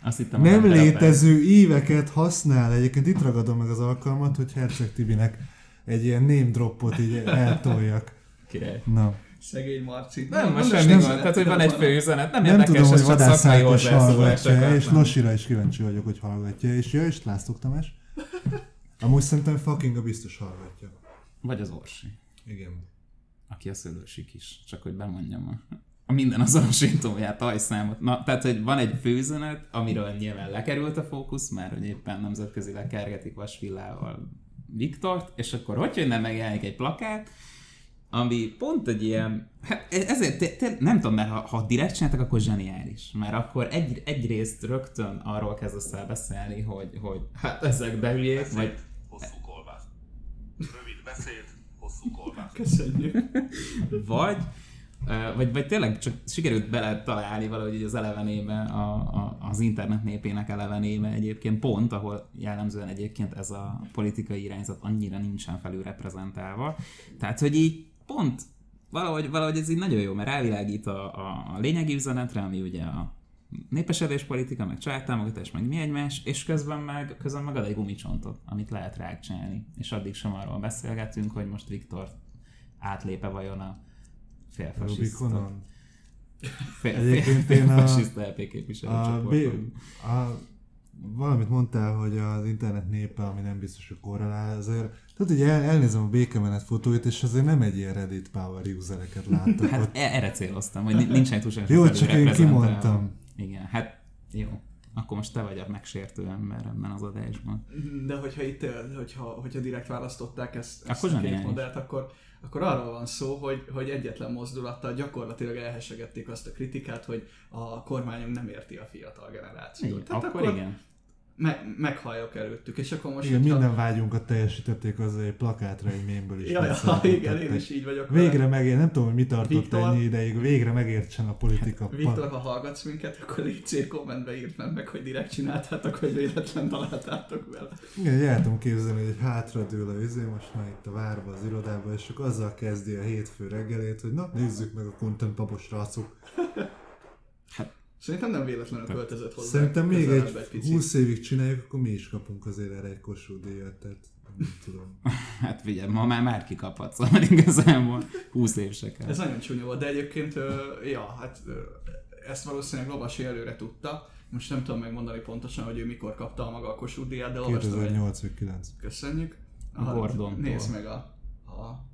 Azt hittem, a Nem létező éveket használ. Egyébként itt ragadom meg az alkalmat, hogy Herceg Tibinek egy ilyen name droppot így eltoljak. Király. Na, Szegény Marci. Nem, most nem semmi gond. Tehát, hogy van egy van. főüzenet, nem, nem érdekes, tudom, hogy ez csak Vadász szakmai Ákos hozzászólások. hallgatja, és nem. Losira is kíváncsi vagyok, hogy hallgatja. És ja, és Lászlók Tamás. Amúgy szerintem fucking a biztos hallgatja. Vagy az Orsi, Igen. aki a szülősik is, csak hogy bemondjam a, a minden azonosítóját, ajszámot. Na, tehát, hogy van egy főüzenet, amiről nyilván lekerült a fókusz, mert hogy éppen nemzetközileg kergetik Vasvillával Viktort, és akkor hogy jönne megjelenik egy plakát, ami pont egy ilyen, hát ezért te, te, nem tudom, mert ha, ha direkt csináltak, akkor zseniális. Mert akkor egy, egyrészt rögtön arról kezdesz el beszélni, hogy, hogy hát ezek behülyék, vagy Hosszú kolbász. Rövid beszéd, hosszú kolbász. Köszönjük. vagy, vagy, vagy tényleg csak sikerült bele találni valahogy így az elevenébe, a, a, az internet népének elevenébe egyébként pont, ahol jellemzően egyébként ez a politikai irányzat annyira nincsen felül reprezentálva. Tehát, hogy így pont valahogy, valahogy ez így nagyon jó, mert rávilágít a, a, a lényegi üzenetre, ami ugye a népesedéspolitika, meg családtámogatás, meg mi egymás, és közben meg, közben meg ad egy gumicsontot, amit lehet rákcsinálni. És addig sem arról beszélgetünk, hogy most Viktor átlépe vajon a félfasiszta, Rubikonon. fél, Egyébként én a- A, csoportban. a, valamit mondtál, hogy az internet népe, ami nem biztos, hogy korrelál, azért tudod, hogy el, elnézem a békemenet fotóit, és azért nem egy ilyen Reddit Power usereket láttak Hát ott. e- erre céloztam, hogy ni- nincsenek túlságosan Jó, csak én kimondtam. Igen, hát jó. Akkor most te vagy a megsértő ember ebben az adásban. De hogyha itt, hogyha, hogyha direkt választották ezt, ezt Akkor a két modellt, akkor, akkor arról van szó, hogy, hogy egyetlen mozdulattal gyakorlatilag elhesegették azt a kritikát, hogy a kormányunk nem érti a fiatal generációt. Igen, Tehát akkor, akkor igen. Me- meghalljak előttük, és akkor most... Igen, hogyha- minden vágyunkat teljesítették az egy plakátra egy mémből is. Ja, ja, megszeretettek. igen, én is így vagyok. vele. Végre megér, nem tudom, hogy mi tartott Viktor- ennyi ideig, végre megértsen a politika. Viktor, ha hallgatsz minket, akkor légy szíves kommentbe írd meg, meg, hogy direkt csináltátok, vagy véletlen találtátok vele. Igen, tudom képzelni, hogy hátradől a izé, most már itt a várba, az irodában, és csak azzal kezdi a hétfő reggelét, hogy na, nézzük meg a content papos rácok. Szerintem nem véletlenül költözött hozzá. Szerintem még egy picit. 20 évig csináljuk, akkor mi is kapunk azért erre egy Kossuth díjat, tehát nem tudom. Hát figyelj, ma már már kikaphatsz, szóval igazából 20 év se kell. Ez nagyon csúnya volt, de egyébként, ja, hát ezt valószínűleg Lovasi előre tudta. Most nem tudom megmondani pontosan, hogy ő mikor kapta a maga a Kossuth díjat, de olvastam egy 2008 vagy 9. Köszönjük. A Gordontól. Nézd meg a, a,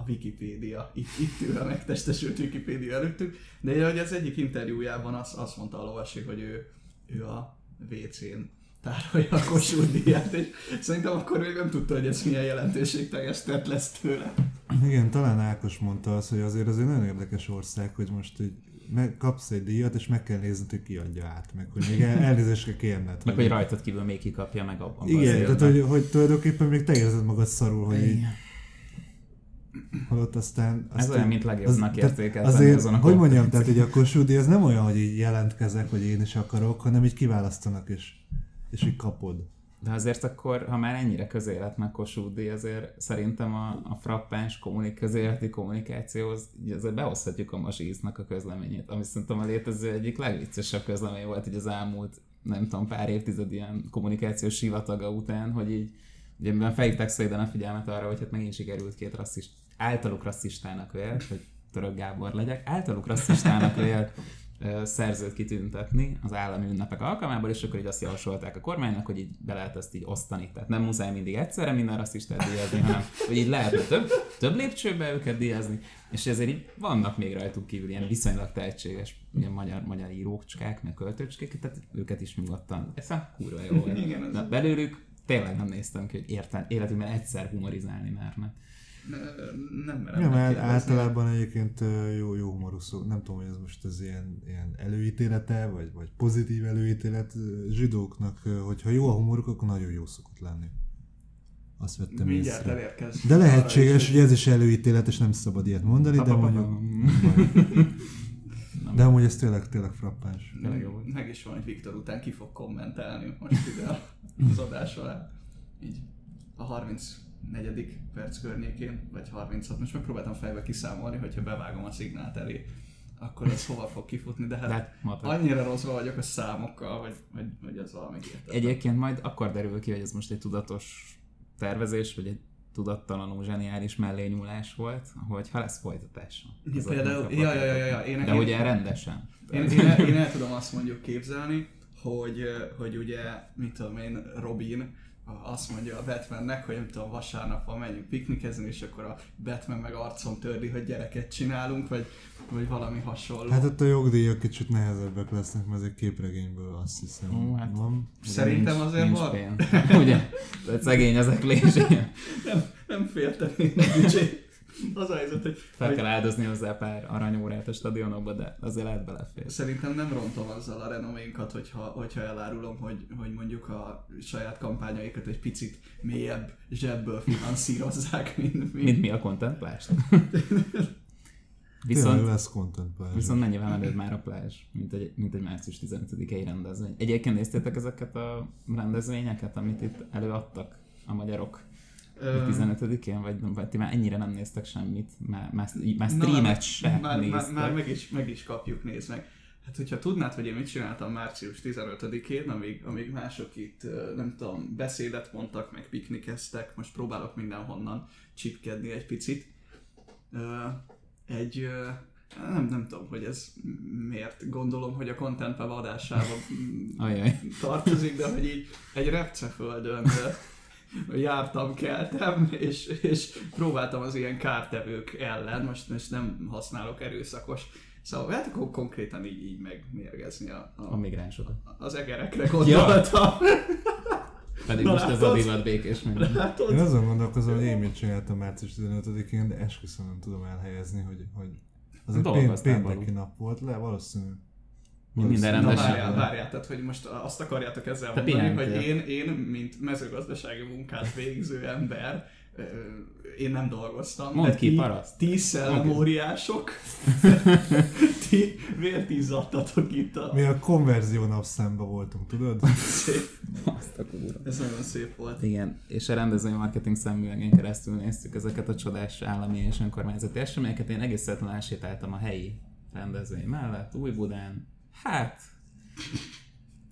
a Wikipédia. Itt, itt ül a megtestesült Wikipédia előttük. De hogy az egyik interjújában azt, azt mondta a lovasi, hogy ő, ő a WC-n tárolja a Kossuth díját, és szerintem akkor még nem tudta, hogy ez milyen jelentőségteljes tett lesz tőle. Igen, talán Ákos mondta azt, hogy azért az egy nagyon érdekes ország, hogy most így meg, kapsz egy díjat, és meg kell nézni, hogy ki adja át, meg hogy még el, elnézést kell kérned. Meg hogy rajtad kívül még kikapja meg abban. Igen, tehát hogy, hogy tulajdonképpen még te érzed magad szarul, hogy így Igen. halott aztán... Ez aztán olyan, mint legjobbnak tehát értékelteni Azért, azon a hogy mondjam, tehát hogy a Kossuth az nem olyan, hogy így jelentkezek, hogy én is akarok, hanem így kiválasztanak, és, és így kapod. De azért akkor, ha már ennyire közélet meg Kossuth azért szerintem a, a frappáns kommunik, közéleti kommunikációhoz így azért behozhatjuk a Masíznak a közleményét, ami szerintem a létező egyik legviccesebb közlemény volt így az elmúlt, nem tudom, pár évtized ilyen kommunikációs sivataga után, hogy így ugye amiben felhívták a figyelmet arra, hogy hát megint sikerült két rasszist, általuk rasszistának vélt, hogy török Gábor legyek, általuk rasszistának vélt szerzőt kitüntetni az állami ünnepek alkalmából, és akkor így azt javasolták a kormánynak, hogy így be lehet ezt így osztani. Tehát nem muszáj mindig egyszerre minden rasszistát díjazni, hanem hogy így lehetne több, több lépcsőbe őket díjazni, és ezért így vannak még rajtuk kívül ilyen viszonylag tehetséges ilyen magyar, magyar írókcskák, meg költőcskék, tehát őket is nyugodtan. Ez hát kurva jó. Igen, De belőlük tényleg nem néztem ki, hogy értem, életünkben egyszer humorizálni mernek. Ne- Nem merem Igen, mert általában egyébként jó, jó humorú szó. Nem tudom, hogy ez most az ilyen, ilyen előítélete, vagy, vagy pozitív előítélet zsidóknak, hogyha jó a humoruk, akkor nagyon jó szokott lenni. Azt vettem Mindjárt észre. elérkez. De lehetséges, hogy ez is előítélet, és nem szabad ilyet mondani, de mondjuk... Nem. De amúgy ez tényleg, tényleg frappáns. Tényleg jó. Meg is van, hogy Viktor után ki fog kommentálni most ide az adás alá. Így a 34. perc környékén, vagy 36, most megpróbáltam fejbe kiszámolni, hogyha bevágom a szignált elé, akkor ez hova fog kifutni, de hát, De hát, annyira rosszba vagyok a számokkal, vagy, vagy, vagy az valami értetlen. Egyébként majd akkor derül ki, hogy ez most egy tudatos tervezés, vagy egy tudattalanul zseniális mellényúlás volt, hogy ha lesz folytatása. Ja, például, ja, ja, ja, ja, én, De én, ugye rendesen. Én, én, el, én el tudom azt mondjuk képzelni, hogy, hogy ugye, mit tudom én, Robin azt mondja a Batmannek, hogy nem tudom, vasárnap van, menjünk piknikezni, és akkor a Batman meg arcon tördi, hogy gyereket csinálunk, vagy, vagy valami hasonló. Hát ott a jogdíjak kicsit nehezebbek lesznek, mert ez egy képregényből azt hiszem Ó, hát. van. Szerintem nincs, azért nincs van. pénz. ugye? Tehát szegény az eklés. nem, nem büdzsét. Az a helyzet, hogy, Fel hogy kell áldozni hozzá pár aranyórát a stadionokba, de azért lehet belefér. Szerintem nem rontom azzal a renoménkat, hogyha, hogyha elárulom, hogy, hogy mondjuk a saját kampányaikat egy picit mélyebb zsebből finanszírozzák, mint, mint, Mint mi a content plázs. Viszont, Viszont, lesz content plázs. viszont mennyivel menőbb már a plázs, mint egy, mint egy március 15-i rendezvény. Egyébként néztétek ezeket a rendezvényeket, amit itt előadtak a magyarok? Ö, 15-én, vagy, vagy ti már ennyire nem néztek semmit, már, már, már Na, streamet se már, néztek. már, már meg, is, meg is kapjuk, nézd meg. Hát, hogyha tudnád, hogy én mit csináltam március 15-én, amíg, amíg mások itt, nem tudom, beszédet mondtak, meg piknikeztek, most próbálok mindenhonnan csipkedni egy picit. Egy, nem, nem tudom, hogy ez miért gondolom, hogy a Content adásába Ajaj. tartozik, de hogy így egy repceföldön jártam, keltem, és, és próbáltam az ilyen kártevők ellen, most, most nem használok erőszakos Szóval hát akkor konkrétan így, így megmérgezni a, A a, migránsokat. az egerekre gondoltam. Pedig Na most ez a divat békés minden. Látod? Én azon gondolkozom, hogy én mit csináltam március 15-én, de esküszöm nem tudom elhelyezni, hogy, hogy az egy pénteki nap volt, le valószínű. Minden Na rendesen. várjál, várjál, tehát hogy most azt akarjátok ezzel Te mondani, pihentél. hogy én, én, mint mezőgazdasági munkát végző ember, én nem dolgoztam. Mondd de ki, paraszt. Ti szellemóriások, ti vért izzadtatok itt a... Mi a konverzió napszámba voltunk, tudod? Szép. Azt a. Ez nagyon szép volt. Igen, és a rendezői marketing szemüvegén keresztül néztük ezeket a csodás állami és önkormányzati eseményeket. Én egész egyszerűen elsétáltam a helyi rendezvény mellett, Újbudán. Hát,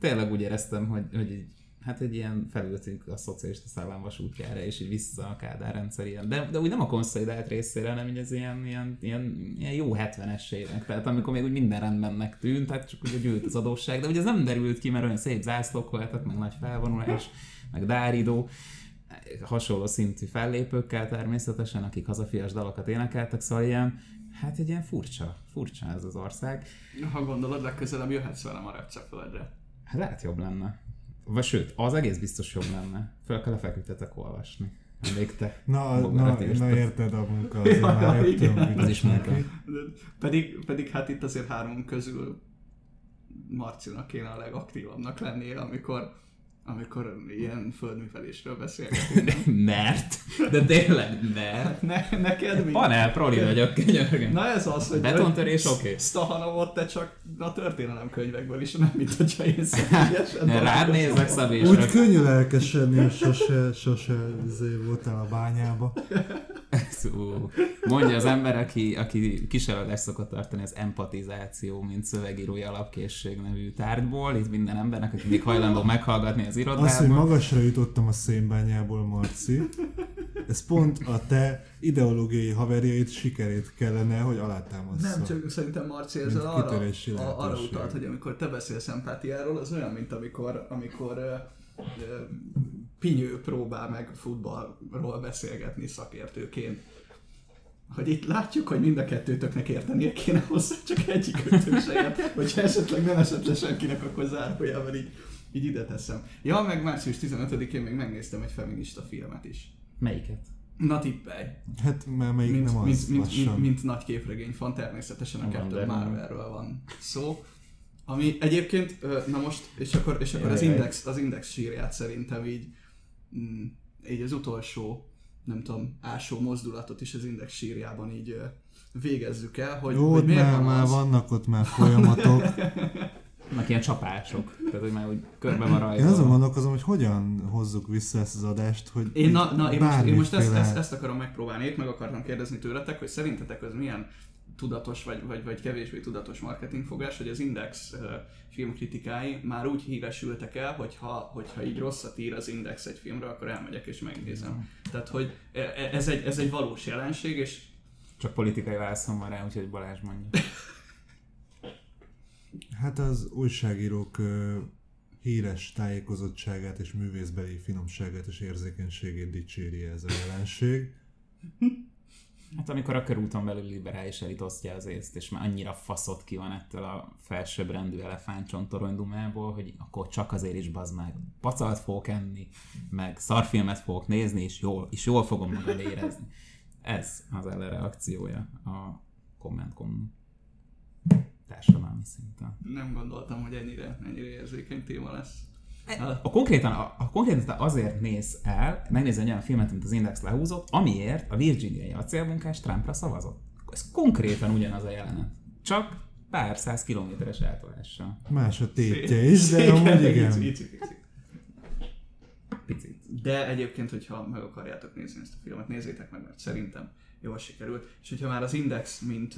tényleg úgy éreztem, hogy, hogy így, hát egy ilyen felültünk a szocialista szellem vasútjára, és így vissza a Kádár rendszer ilyen. De, de úgy nem a konszolidált részére, hanem így az ilyen, ilyen, ilyen, ilyen jó 70-es évek. Tehát amikor még úgy minden rendbennek tűnt, tehát csak úgy gyűlt az adósság. De ugye ez nem derült ki, mert olyan szép zászlók voltak, meg nagy felvonulás, meg dáridó hasonló szintű fellépőkkel természetesen, akik hazafias dalokat énekeltek, szóval ilyen, hát egy ilyen furcsa, furcsa ez az ország. Ha gondolod, legközelebb jöhetsz velem a repceföldre. Hát lehet jobb lenne. Vagy sőt, az egész biztos jobb lenne. Föl kell lefeküdtetek olvasni. Még te. Na, na, na érted a munka, azért Ja, már jöttem Az is munka. Pedig, pedig hát itt azért hármunk közül Marcinak kéne a legaktívabbnak lennie, amikor, amikor ilyen földművelésről beszélgetünk. mert. De tényleg, mert. Ne, neked mi? Panel proli vagyok, könyörgöm. Na ez az, hogy... Betontörés, oké. Stahanovot te csak a történelemkönyvekből is, nem mint hogyha én személyesen Ne, rád nézek, és Úgy könnyű lelkesedni, hogy sose, sose izé voltál a bányába. Ú, mondja az ember, aki, aki kísérletes szokott tartani az empatizáció, mint szövegírói alapkészség nevű tárgyból. Itt minden embernek, aki még hajlandó meghallgatni az Az, hogy irodában. magasra jutottam a szénbányából, Marci, ez pont a te ideológiai haverjait sikerét kellene, hogy alátámassza. Nem, csak szerintem Marci ezzel arra, a, arra utalt, hogy amikor te beszélsz empátiáról, az olyan, mint amikor, amikor Pinyő próbál meg futballról beszélgetni szakértőként. Hogy itt látjuk, hogy mind a kettőtöknek értenie kéne hozzá, csak egyik ötök se ért. Hogyha esetleg nem esett le senkinek, akkor zárójában így, így ide teszem. Ja, meg március 15-én még megnéztem egy feminista filmet is. Melyiket? Na tippelj! Hát már melyik mint, nem az mint, mint, lassan. mint, mint, nagy képregény fan, természetesen a Woman. Marvelről van szó. Ami egyébként, na most, és akkor, és akkor az, index, az index sírját szerintem így, mm, így az utolsó, nem tudom, ásó mozdulatot is az index sírjában így végezzük el, hogy, Jó, hogy miért már, van már az, vannak ott már folyamatok. Vannak ilyen csapások, tehát hogy már úgy körbe van Én rajzolva. azon gondolkozom, hogy hogyan hozzuk vissza ezt az adást, hogy Én, na, na, én, most, én most ezt, ezt, ezt akarom megpróbálni, itt meg akartam kérdezni tőletek, hogy szerintetek az milyen tudatos vagy, vagy, vagy kevésbé tudatos marketingfogás, hogy az Index uh, filmkritikái már úgy híresültek el, hogyha, hogyha így rosszat ír az Index egy filmre, akkor elmegyek és megnézem. Tehát, hogy e- e- ez egy, ez egy valós jelenség, és Csak politikai válaszom van rá, úgyhogy Balázs mondja. Hát az újságírók híres tájékozottságát és művészbeli finomságát és érzékenységét dicséri ez a jelenség. Hát amikor a körúton belül liberális elit osztja az észt, és már annyira faszott ki van ettől a felsőbbrendű elefántcsontorony dumából, hogy akkor csak azért is bazd meg. Pacalt fogok enni, meg szarfilmet fogok nézni, és jól, és jól fogom magam érezni. Ez az ellenreakciója a kommentkom társadalmi szinten. nem gondoltam, hogy ennyire, ennyire érzékeny téma lesz. A konkrétan, a, a konkrétan azért néz el, megnéz egy olyan filmet, amit az Index lehúzott, amiért a virginiai acélmunkás Trumpra szavazott. Ez konkrétan ugyanaz a jelenet. Csak pár száz kilométeres eltolással. Más a tétje is, de amúgy igen. Ici. Picit. De egyébként, hogyha meg akarjátok nézni ezt a filmet, nézzétek meg, mert szerintem jól sikerült. És hogyha már az Index, mint,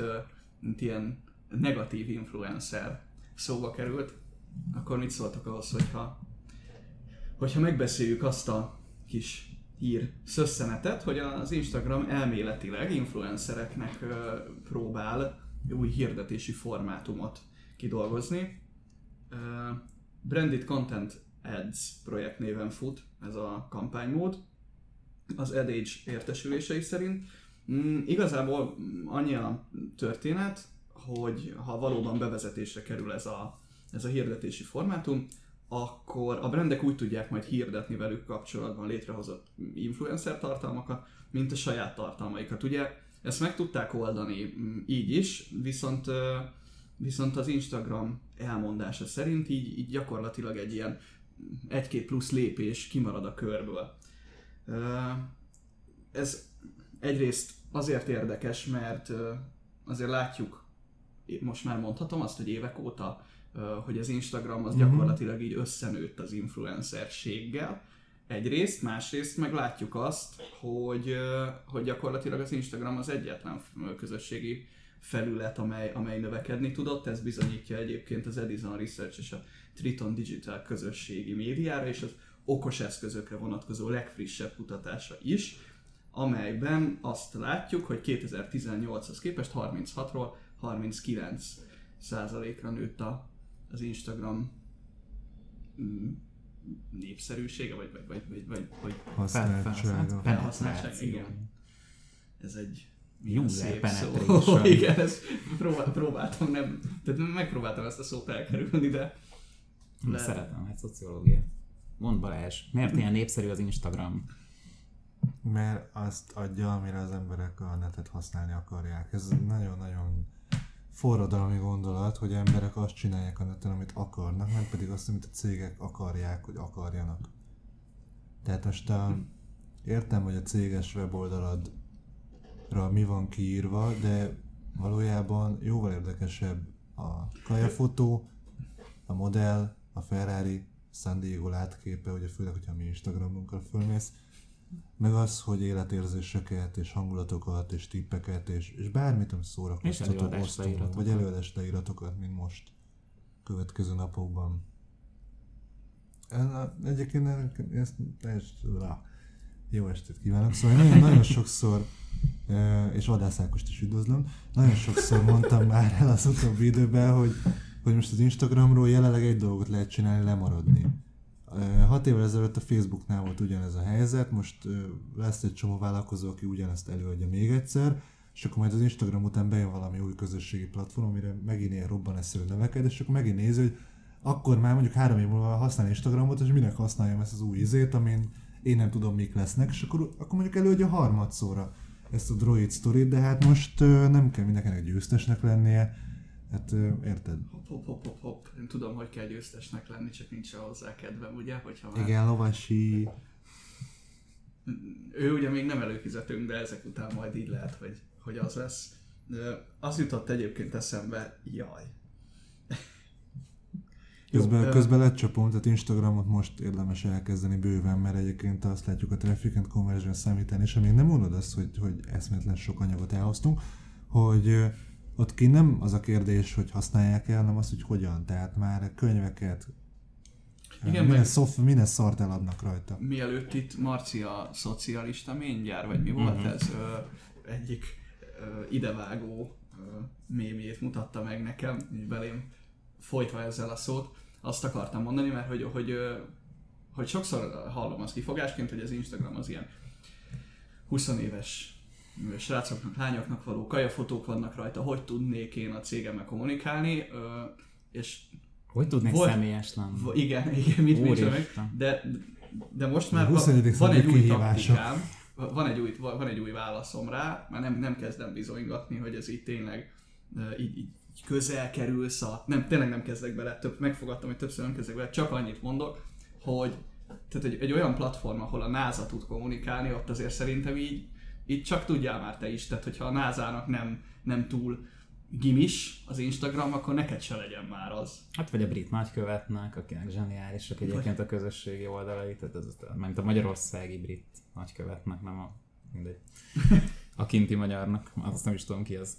mint ilyen negatív influencer szóba került, akkor mit szóltok ahhoz, hogyha, hogyha megbeszéljük azt a kis hír szösszenetet, hogy az Instagram elméletileg influencereknek próbál új hirdetési formátumot kidolgozni. Branded Content Ads projekt néven fut ez a kampánymód, az Adage értesülései szerint. Mm, igazából annyi a történet, hogy ha valóban bevezetésre kerül ez a, ez a hirdetési formátum, akkor a brandek úgy tudják majd hirdetni velük kapcsolatban létrehozott influencer tartalmakat, mint a saját tartalmaikat. Ugye ezt meg tudták oldani mm, így is, viszont viszont az Instagram elmondása szerint így, így gyakorlatilag egy ilyen egy-két plusz lépés kimarad a körből. Ez egyrészt azért érdekes, mert azért látjuk, most már mondhatom azt, hogy évek óta, hogy az Instagram az gyakorlatilag így összenőtt az influencerséggel, egyrészt, másrészt meg látjuk azt, hogy, hogy gyakorlatilag az Instagram az egyetlen közösségi felület, amely, amely növekedni tudott. Ez bizonyítja egyébként az Edison Research és a Triton Digital közösségi médiára és az okos eszközökre vonatkozó legfrissebb kutatása is, amelyben azt látjuk, hogy 2018-hoz képest 36-ról 39 százalékra nőtt a, az Instagram mm, népszerűsége, vagy, vagy, vagy, vagy, vagy, vagy Használtsága. felhasználtság, igen. Ez egy szó. penetration. Igen, ezt próbál, próbáltam nem, tehát megpróbáltam ezt a szót elkerülni, de Le. Szeretem, hát szociológia. Mondd Balázs, miért ilyen népszerű az Instagram? Mert azt adja, amire az emberek a netet használni akarják. Ez nagyon-nagyon forradalmi gondolat, hogy emberek azt csinálják a neten, amit akarnak, nem pedig azt, amit a cégek akarják, hogy akarjanak. Tehát most a, értem, hogy a céges weboldaladra mi van kiírva, de valójában jóval érdekesebb a kajafotó, a modell, a Ferrari, San Diego látképe, ugye főleg, hogyha mi Instagramunkkal fölmész, meg az, hogy életérzéseket, és hangulatokat, és tippeket, és, és bármit, ami szórakoztató osztunk, vagy előadás leíratokat, mint most következő napokban. Egyébként ezt, ezt lá. jó estét kívánok, szóval nagyon, nagyon sokszor, és Vadász Ákost is üdvözlöm, nagyon sokszor mondtam már el az utóbbi időben, hogy, hogy most az Instagramról jelenleg egy dolgot lehet csinálni, lemaradni. Hat évvel ezelőtt a Facebooknál volt ugyanez a helyzet, most lesz egy csomó vállalkozó, aki ugyanezt előadja még egyszer, és akkor majd az Instagram után bejön valami új közösségi platform, amire megint ilyen robbanásszerű növeked, és akkor megint nézi, hogy akkor már mondjuk három év múlva használ Instagramot, és minek használjam ezt az új izét, amin én nem tudom mik lesznek, és akkor, akkor mondjuk előadja harmadszóra ezt a droid sztorit, de hát most nem kell mindenkinek győztesnek lennie, hát érted? hopp, hopp, hopp, hopp, hopp. Én tudom, hogy kell győztesnek lenni, csak nincs hozzá kedvem, ugye? Hogyha már... Igen, lovasi, Ő ugye még nem előfizetünk, de ezek után majd így lehet, hogy, hogy az lesz. Az jutott egyébként eszembe, jaj. Közben, ö- közben lecsapom, tehát Instagramot most érdemes elkezdeni bőven, mert egyébként azt látjuk a traffic and conversion számítani, és amíg nem mondod azt, hogy, hogy eszméletlen sok anyagot elhoztunk, hogy ott ki nem az a kérdés, hogy használják el, hanem az, hogy hogyan. Tehát már könyveket, Igen, minden, meg- szoft, minden szart eladnak rajta. Mielőtt itt Marci a szocialista méngyár, vagy mi volt ez, ö, egyik ö, idevágó ö, mémjét mutatta meg nekem, így belém folytva ezzel a szót, azt akartam mondani, mert hogy, hogy, ö, hogy sokszor hallom azt kifogásként, hogy az Instagram az ilyen 20 éves srácoknak, lányoknak való kajafotók vannak rajta, hogy tudnék én a cégemmel kommunikálni, és Hogy tudnék Volt- személyes lenni? Igen, igen, mit mit de, de most már va- 21. van egy új taktikám, van egy új, van egy új válaszom rá, már nem, nem kezdem bizonygatni, hogy ez így tényleg így, így közel kerülsz a... Nem, tényleg nem kezdek bele, több, megfogadtam, hogy többször nem kezdek bele, csak annyit mondok, hogy tehát egy, egy olyan platform, ahol a NASA tud kommunikálni, ott azért szerintem így, így csak tudjál már te is, tehát hogyha a NASA-nak nem, nem túl gimis az Instagram, akkor neked se legyen már az. Hát vagy a brit nagykövetnek, akinek zseniálisak egyébként a közösségi oldalai, tehát ez, mint a magyarországi brit nagykövetnek, nem a mindegy. A kinti magyarnak, azt nem is tudom ki az.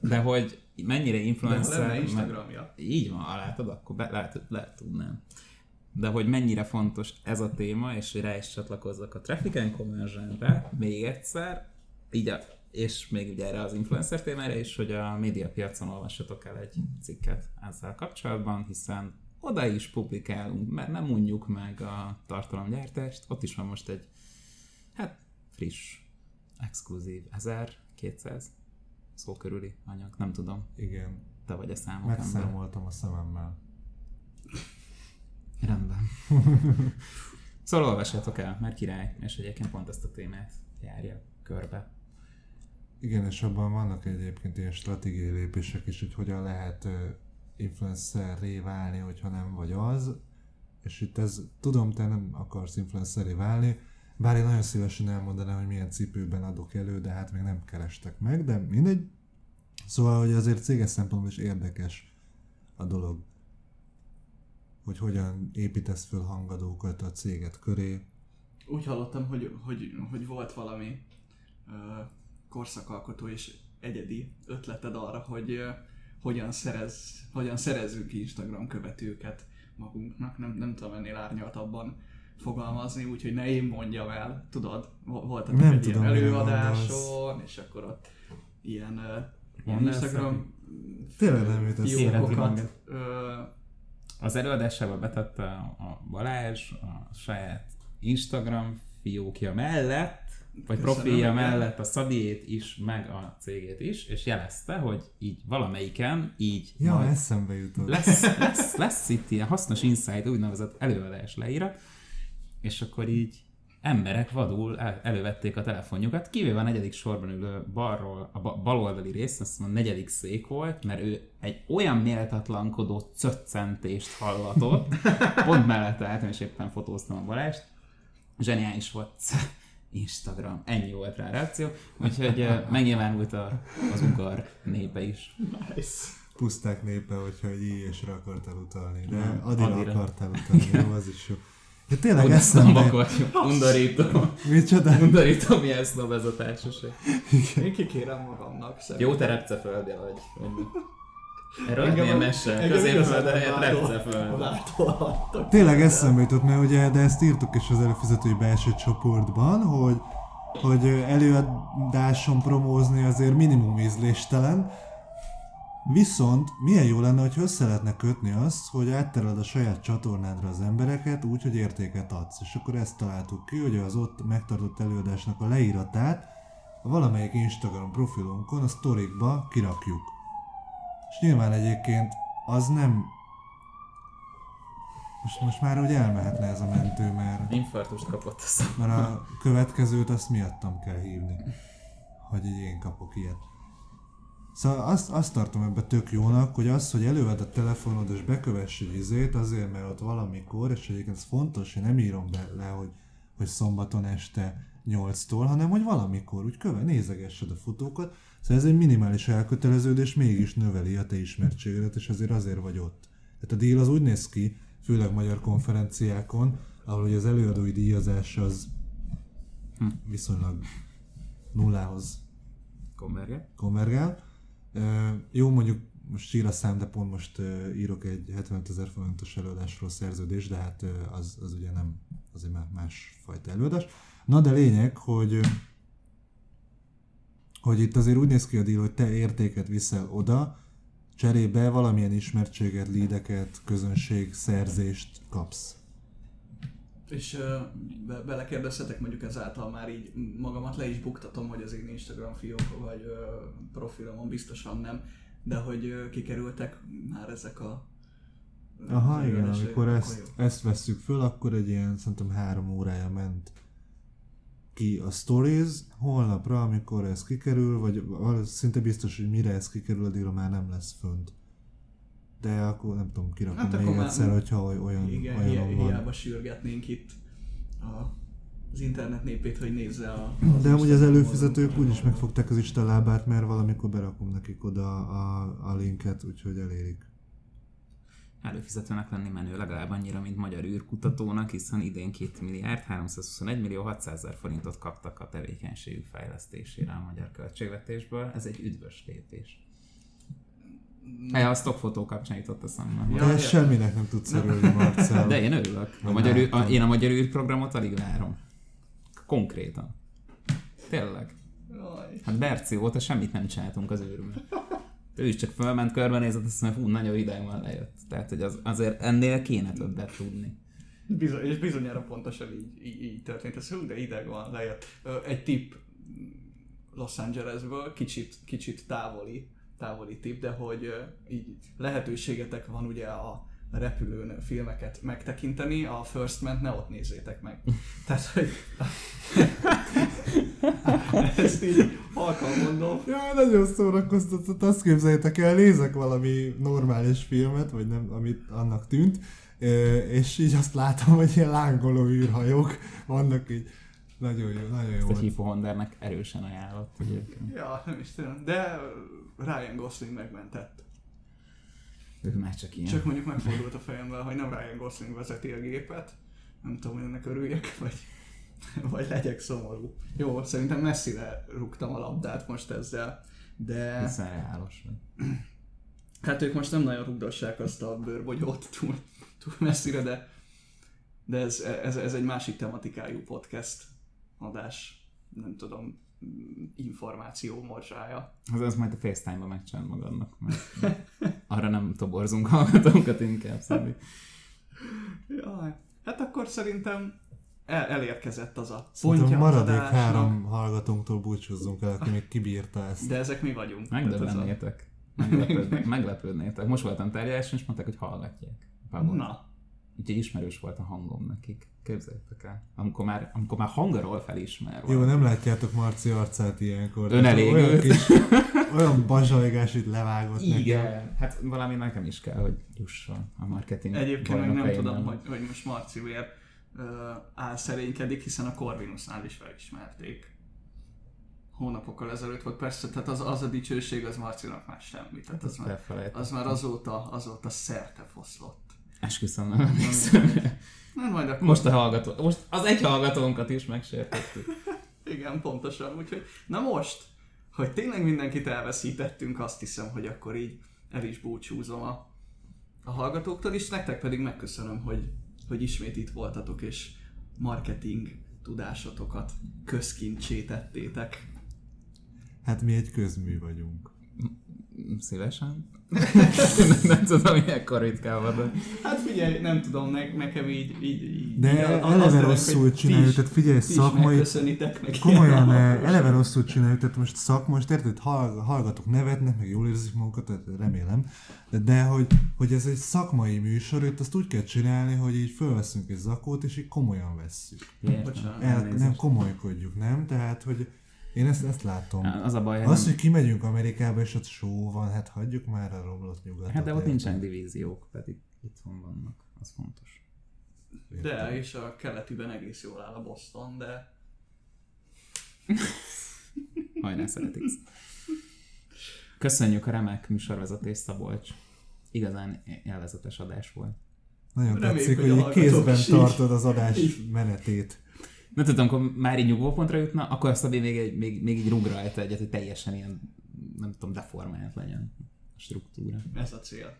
De hogy mennyire De influencer... lenne Instagramja. Így van, látod, akkor be, lehet, lehet tudnám. De hogy mennyire fontos ez a téma, és hogy rá is csatlakozzak a Traffic and Conversion-re, még egyszer, így a, és még ugye erre az influencer témára is, hogy a médiapiacon olvassatok el egy cikket ezzel kapcsolatban, hiszen oda is publikálunk, mert nem unjuk meg a tartalomgyártást, ott is van most egy, hát friss, exkluzív 1200 szó körüli anyag, nem tudom, Igen, te vagy a számok ember. megszámoltam a szememmel. Rendben. szóval olvassátok el, mert király, és egyébként pont ezt a témát járja körbe. Igen, és abban vannak egyébként ilyen stratégiai lépések is, hogy hogyan lehet influencerré válni, hogyha nem vagy az. És itt ez, tudom, te nem akarsz influencerré válni, bár én nagyon szívesen elmondanám, hogy milyen cipőben adok elő, de hát még nem kerestek meg, de mindegy. Szóval, hogy azért céges szempontból is érdekes a dolog, hogy hogyan építesz föl hangadókat a céget köré. Úgy hallottam, hogy, hogy, hogy volt valami ö, korszakalkotó és egyedi ötleted arra, hogy ö, hogyan, szerez, hogyan szerezzünk Instagram követőket magunknak. Nem, nem tudom ennél árnyaltabban fogalmazni, úgyhogy ne én mondjam el, tudod, vo- voltatok Nem egy tudom, ilyen előadáson, és akkor ott ilyen, ilyen Instagram Tényleg nem jut fiókokat Az előadásába betette a Balázs a saját Instagram fiókja mellett, vagy Köszönöm, profilja mellett a Szabiét is, meg a cégét is, és jelezte, hogy így valamelyiken így Ja, majd eszembe jutott. lesz, lesz, lesz itt ilyen hasznos insight, úgynevezett előadás leírat, és akkor így emberek vadul el, elővették a telefonjukat, kivéve a negyedik sorban ülő balról, a ba- baloldali rész, azt mondom, a negyedik szék volt, mert ő egy olyan méltatlankodó cöccentést hallatott, pont mellette álltam, és éppen fotóztam a Balást, zseniális volt, Instagram, ennyi volt rá a reakció, úgyhogy megnyilvánult a, az ugar népe is. nice. puszták népe, hogyha egy IS-re akartál utalni, de Adira Adira. akartál utalni, jó, az is jó. Ja, tényleg eszembe, sznobok vagyunk, undorító. micsoda? Undorító, milyen sznob ez a társaság. Én kikérem magamnak. Jó, te repceföldi vagy. Erről Engem milyen a- mese? engem Középföld igazán helyett vádol- repceföld. vádolhattak. Tényleg eszembe jutott, mert ugye, de ezt írtuk is az előfizetői belső csoportban, hogy, hogy előadáson promózni azért minimum ízléstelen, Viszont milyen jó lenne, hogy össze lehetne kötni azt, hogy áttereled a saját csatornádra az embereket úgy, hogy értéket adsz. És akkor ezt találtuk ki, hogy az ott megtartott előadásnak a leíratát a valamelyik Instagram profilunkon, a sztorikba kirakjuk. És nyilván egyébként az nem... Most, most már úgy elmehetne ez a mentő, mert, Infartust kapott mert a következőt azt miattam kell hívni. Hogy így én kapok ilyet. Szóval azt, azt tartom ebbe tök jónak, hogy az, hogy előved a telefonod és bekövess egy izét, azért, mert ott valamikor, és egyébként ez fontos, hogy nem írom be le, hogy hogy szombaton este 8-tól, hanem hogy valamikor úgy köve, nézegessed a futókat. Szóval ez egy minimális elköteleződés mégis növeli a te ismertségedet, és ezért azért vagy ott. Tehát a díl az úgy néz ki, főleg magyar konferenciákon, ahol ugye az előadói díjazás az viszonylag nullához Konverge? konvergál. Jó, mondjuk most sír a szám, de pont most írok egy 75 ezer forintos előadásról szerződés, de hát az, az ugye nem, az egy má- másfajta előadás. Na de lényeg, hogy hogy itt azért úgy néz ki a díl, hogy te értéket viszel oda, cserébe valamilyen ismertséget, lídeket, közönség, szerzést kapsz. És be, belekérdezhetek mondjuk ezáltal már így magamat le is buktatom, hogy az én Instagram fiók vagy profilomon biztosan nem, de hogy kikerültek már ezek a Aha, igen, amikor ezt, jó. ezt vesszük föl, akkor egy ilyen, szerintem három órája ment ki a stories, holnapra, amikor ez kikerül, vagy szinte biztos, hogy mire ez kikerül, addigra már nem lesz fönt. De akkor nem tudom, kirakom Hát még már- egyszer, hogyha oly- olyan, Igen, olyan hi- van. hiába sürgetnénk itt a, az internet népét, hogy nézze a... De amúgy az előfizetők úgyis megfogták az Isten lábát, mert valamikor berakom nekik oda a, a linket, úgyhogy elérik. Előfizetőnek lenni menő legalább annyira, mint magyar űrkutatónak, hiszen idén 2 milliárd 321 millió 600 ezer forintot kaptak a tevékenységük fejlesztésére a magyar költségvetésből. Ez egy üdvös lépés. Ja, a stockfotó kapcsán jutott eszembe. Ja, De ja. semminek nem tudsz örülni, Marcel. De én örülök. A magyar, űr- a, én a magyar űrprogramot alig várom. Konkrétan. Tényleg. Hát Berci óta semmit nem csináltunk az űrben. Ő is csak fölment, körbenézett, azt mondja, fú, nagyon ideg van lejött. Tehát, hogy az, azért ennél kéne többet tudni. Bizony, és bizonyára pontosan így, így, így történt. Ez hú, de ideg van, lejött. Egy tip Los Angelesből, kicsit, kicsit távoli, távoli tip, de hogy így lehetőségetek van ugye a repülőn filmeket megtekinteni, a First Man ne ott nézzétek meg. Tehát, hogy ezt így halkan mondom. Ja, nagyon szórakoztatott, azt képzeljétek el, nézek valami normális filmet, vagy nem, amit annak tűnt, és így azt látom, hogy ilyen lángoló űrhajók vannak így. Nagyon jó, nagyon jó Ezt a hipohondernek erősen ajánlott egyébként. Ja, nem is tudom, de Ryan Gosling megmentett. Ő már csak ilyen. Csak mondjuk megfordult a fejemben, hogy nem Ryan Gosling vezeti a gépet. Nem tudom, hogy ennek örüljek, vagy, vagy legyek szomorú. Jó, szerintem messzire rúgtam a labdát most ezzel, de Hiszen reálos vagy. hát ők most nem nagyon rugdossák azt a bőrbogyót túl, túl messzire, de, de ez, ez, ez egy másik tematikájú podcast adás. Nem tudom, információ morzsája. Az, az majd a FaceTime-ban megcsinálod magadnak, mert arra nem toborzunk hallgatókat inkább, szóval. Jaj, hát akkor szerintem el, elérkezett az a pontja az maradék adásnak. három hallgatónktól búcsúzzunk el, aki még kibírta ezt. De ezek mi vagyunk. Ez a- Megdöbbennétek. Meglepőd, meglepődnétek. Most voltam tárgyaláson, és mondták, hogy hallgatják. Pabot. Na, Úgyhogy ismerős volt a hangom nekik. Képzeljétek el. Amikor már, amikor már hangról felismer. Jó, nem látjátok Marci arcát ilyenkor. Önelégült. Olyan, kis, olyan bazsalgás itt levágott nekem. Igen, hát valami nekem is kell, hogy jusson a marketing egyébként meg nem tudom, hogy, hogy most Marci miért uh, álszerénykedik, hiszen a Corvinusnál is felismerték. Hónapokkal ezelőtt volt, persze, tehát az, az a dicsőség, az Marcinak már semmi. Tehát az, Azt már, az már azóta, azóta szerte foszlott. Esküszöm, nem emlékszem. Nem majd akkor... Most a hallgató, most az egy hallgatónkat is megsértettük. Igen, pontosan. Úgyhogy, na most, hogy tényleg mindenkit elveszítettünk, azt hiszem, hogy akkor így el is búcsúzom a, a hallgatóktól, és nektek pedig megköszönöm, hogy, hogy ismét itt voltatok, és marketing tudásotokat közkincsé tettétek. Hát mi egy közmű vagyunk. Szívesen? nem, nem tudom, ilyenkor ritkán de... Hát figyelj, nem tudom, ne, nekem így... így, így De így eleve rosszul csináljuk, tehát figyelj, szakmai, meg komolyan eleve rosszul csináljuk, tehát most szakma, most érted, hall- hallgatók nevetnek, meg jól érzik magukat, tehát remélem, de, de hogy, hogy ez egy szakmai műsor, itt azt úgy kell csinálni, hogy így fölveszünk egy zakót, és így komolyan vesszük. Bocsánat. El, nem komolykodjuk, nem? Tehát, hogy én ezt, ezt látom. Az a baj, hogy Az, nem... hogy kimegyünk Amerikába, és ott show van, hát hagyjuk már a romlott nyugatot. Hát de ott érted? nincsenek divíziók, pedig itthon vannak. Az fontos. De, és a keletiben egész jól áll a Boston, de Hajrá, Celtics. Köszönjük a remek műsorvezetés, Szabolcs. Igazán élvezetes adás volt. Nagyon Reméljük, tetszik, hogy hogy, kézben tartod az adás menetét. Nem tudom, amikor már így nyugvópontra jutna, akkor azt még, egy, még, még így rúg rajta egyet, hogy teljesen ilyen, nem tudom, deformált legyen a struktúra. ez a cél.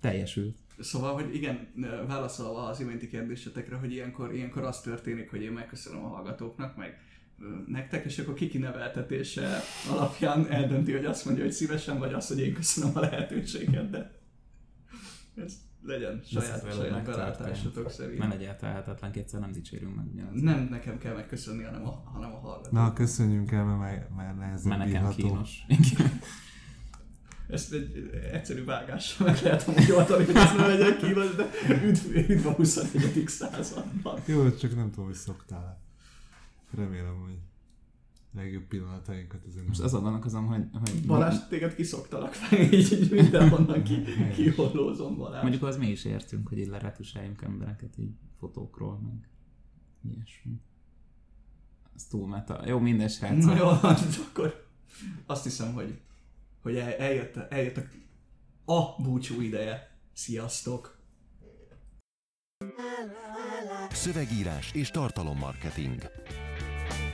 Teljesült. Szóval, hogy igen, válaszolva az iménti kérdésetekre, hogy ilyenkor, ilyenkor az történik, hogy én megköszönöm a hallgatóknak, meg nektek, és akkor kiki neveltetése alapján eldönti, hogy azt mondja, hogy szívesen, vagy azt, hogy én köszönöm a lehetőséget, de ez legyen saját, saját megtörtént. belátásotok szerint. Nem legyen tehetetlen, kétszer nem dicsérünk meg ugyanaz. Nem nekem kell megköszönni, hanem a, hanem a hallgatók. Na, köszönjünk el, mert már, már nehezebb Mert nekem bírható. kínos. Ezt egy egyszerű vágással meg lehet amúgy oldani, hogy ez ne legyen kínos, de üdv, üdv a 21. században. Jó, csak nem tudom, hogy szoktál. Remélem, hogy legjobb pillanatainkat azért Most azon gondolkozom, hogy, hogy Balázs, téged kiszoktalak fel, így, így mindenhonnan ki, kihollózom Balázs. mondjuk az mi is értünk, hogy így leretusáljunk embereket így fotókról, meg ilyesmi. Ez túl meta. Jó, minden srác. Na jó, hát akkor azt hiszem, hogy, hogy el, eljött, eljött a, a búcsú ideje. Sziasztok! Szövegírás és tartalommarketing.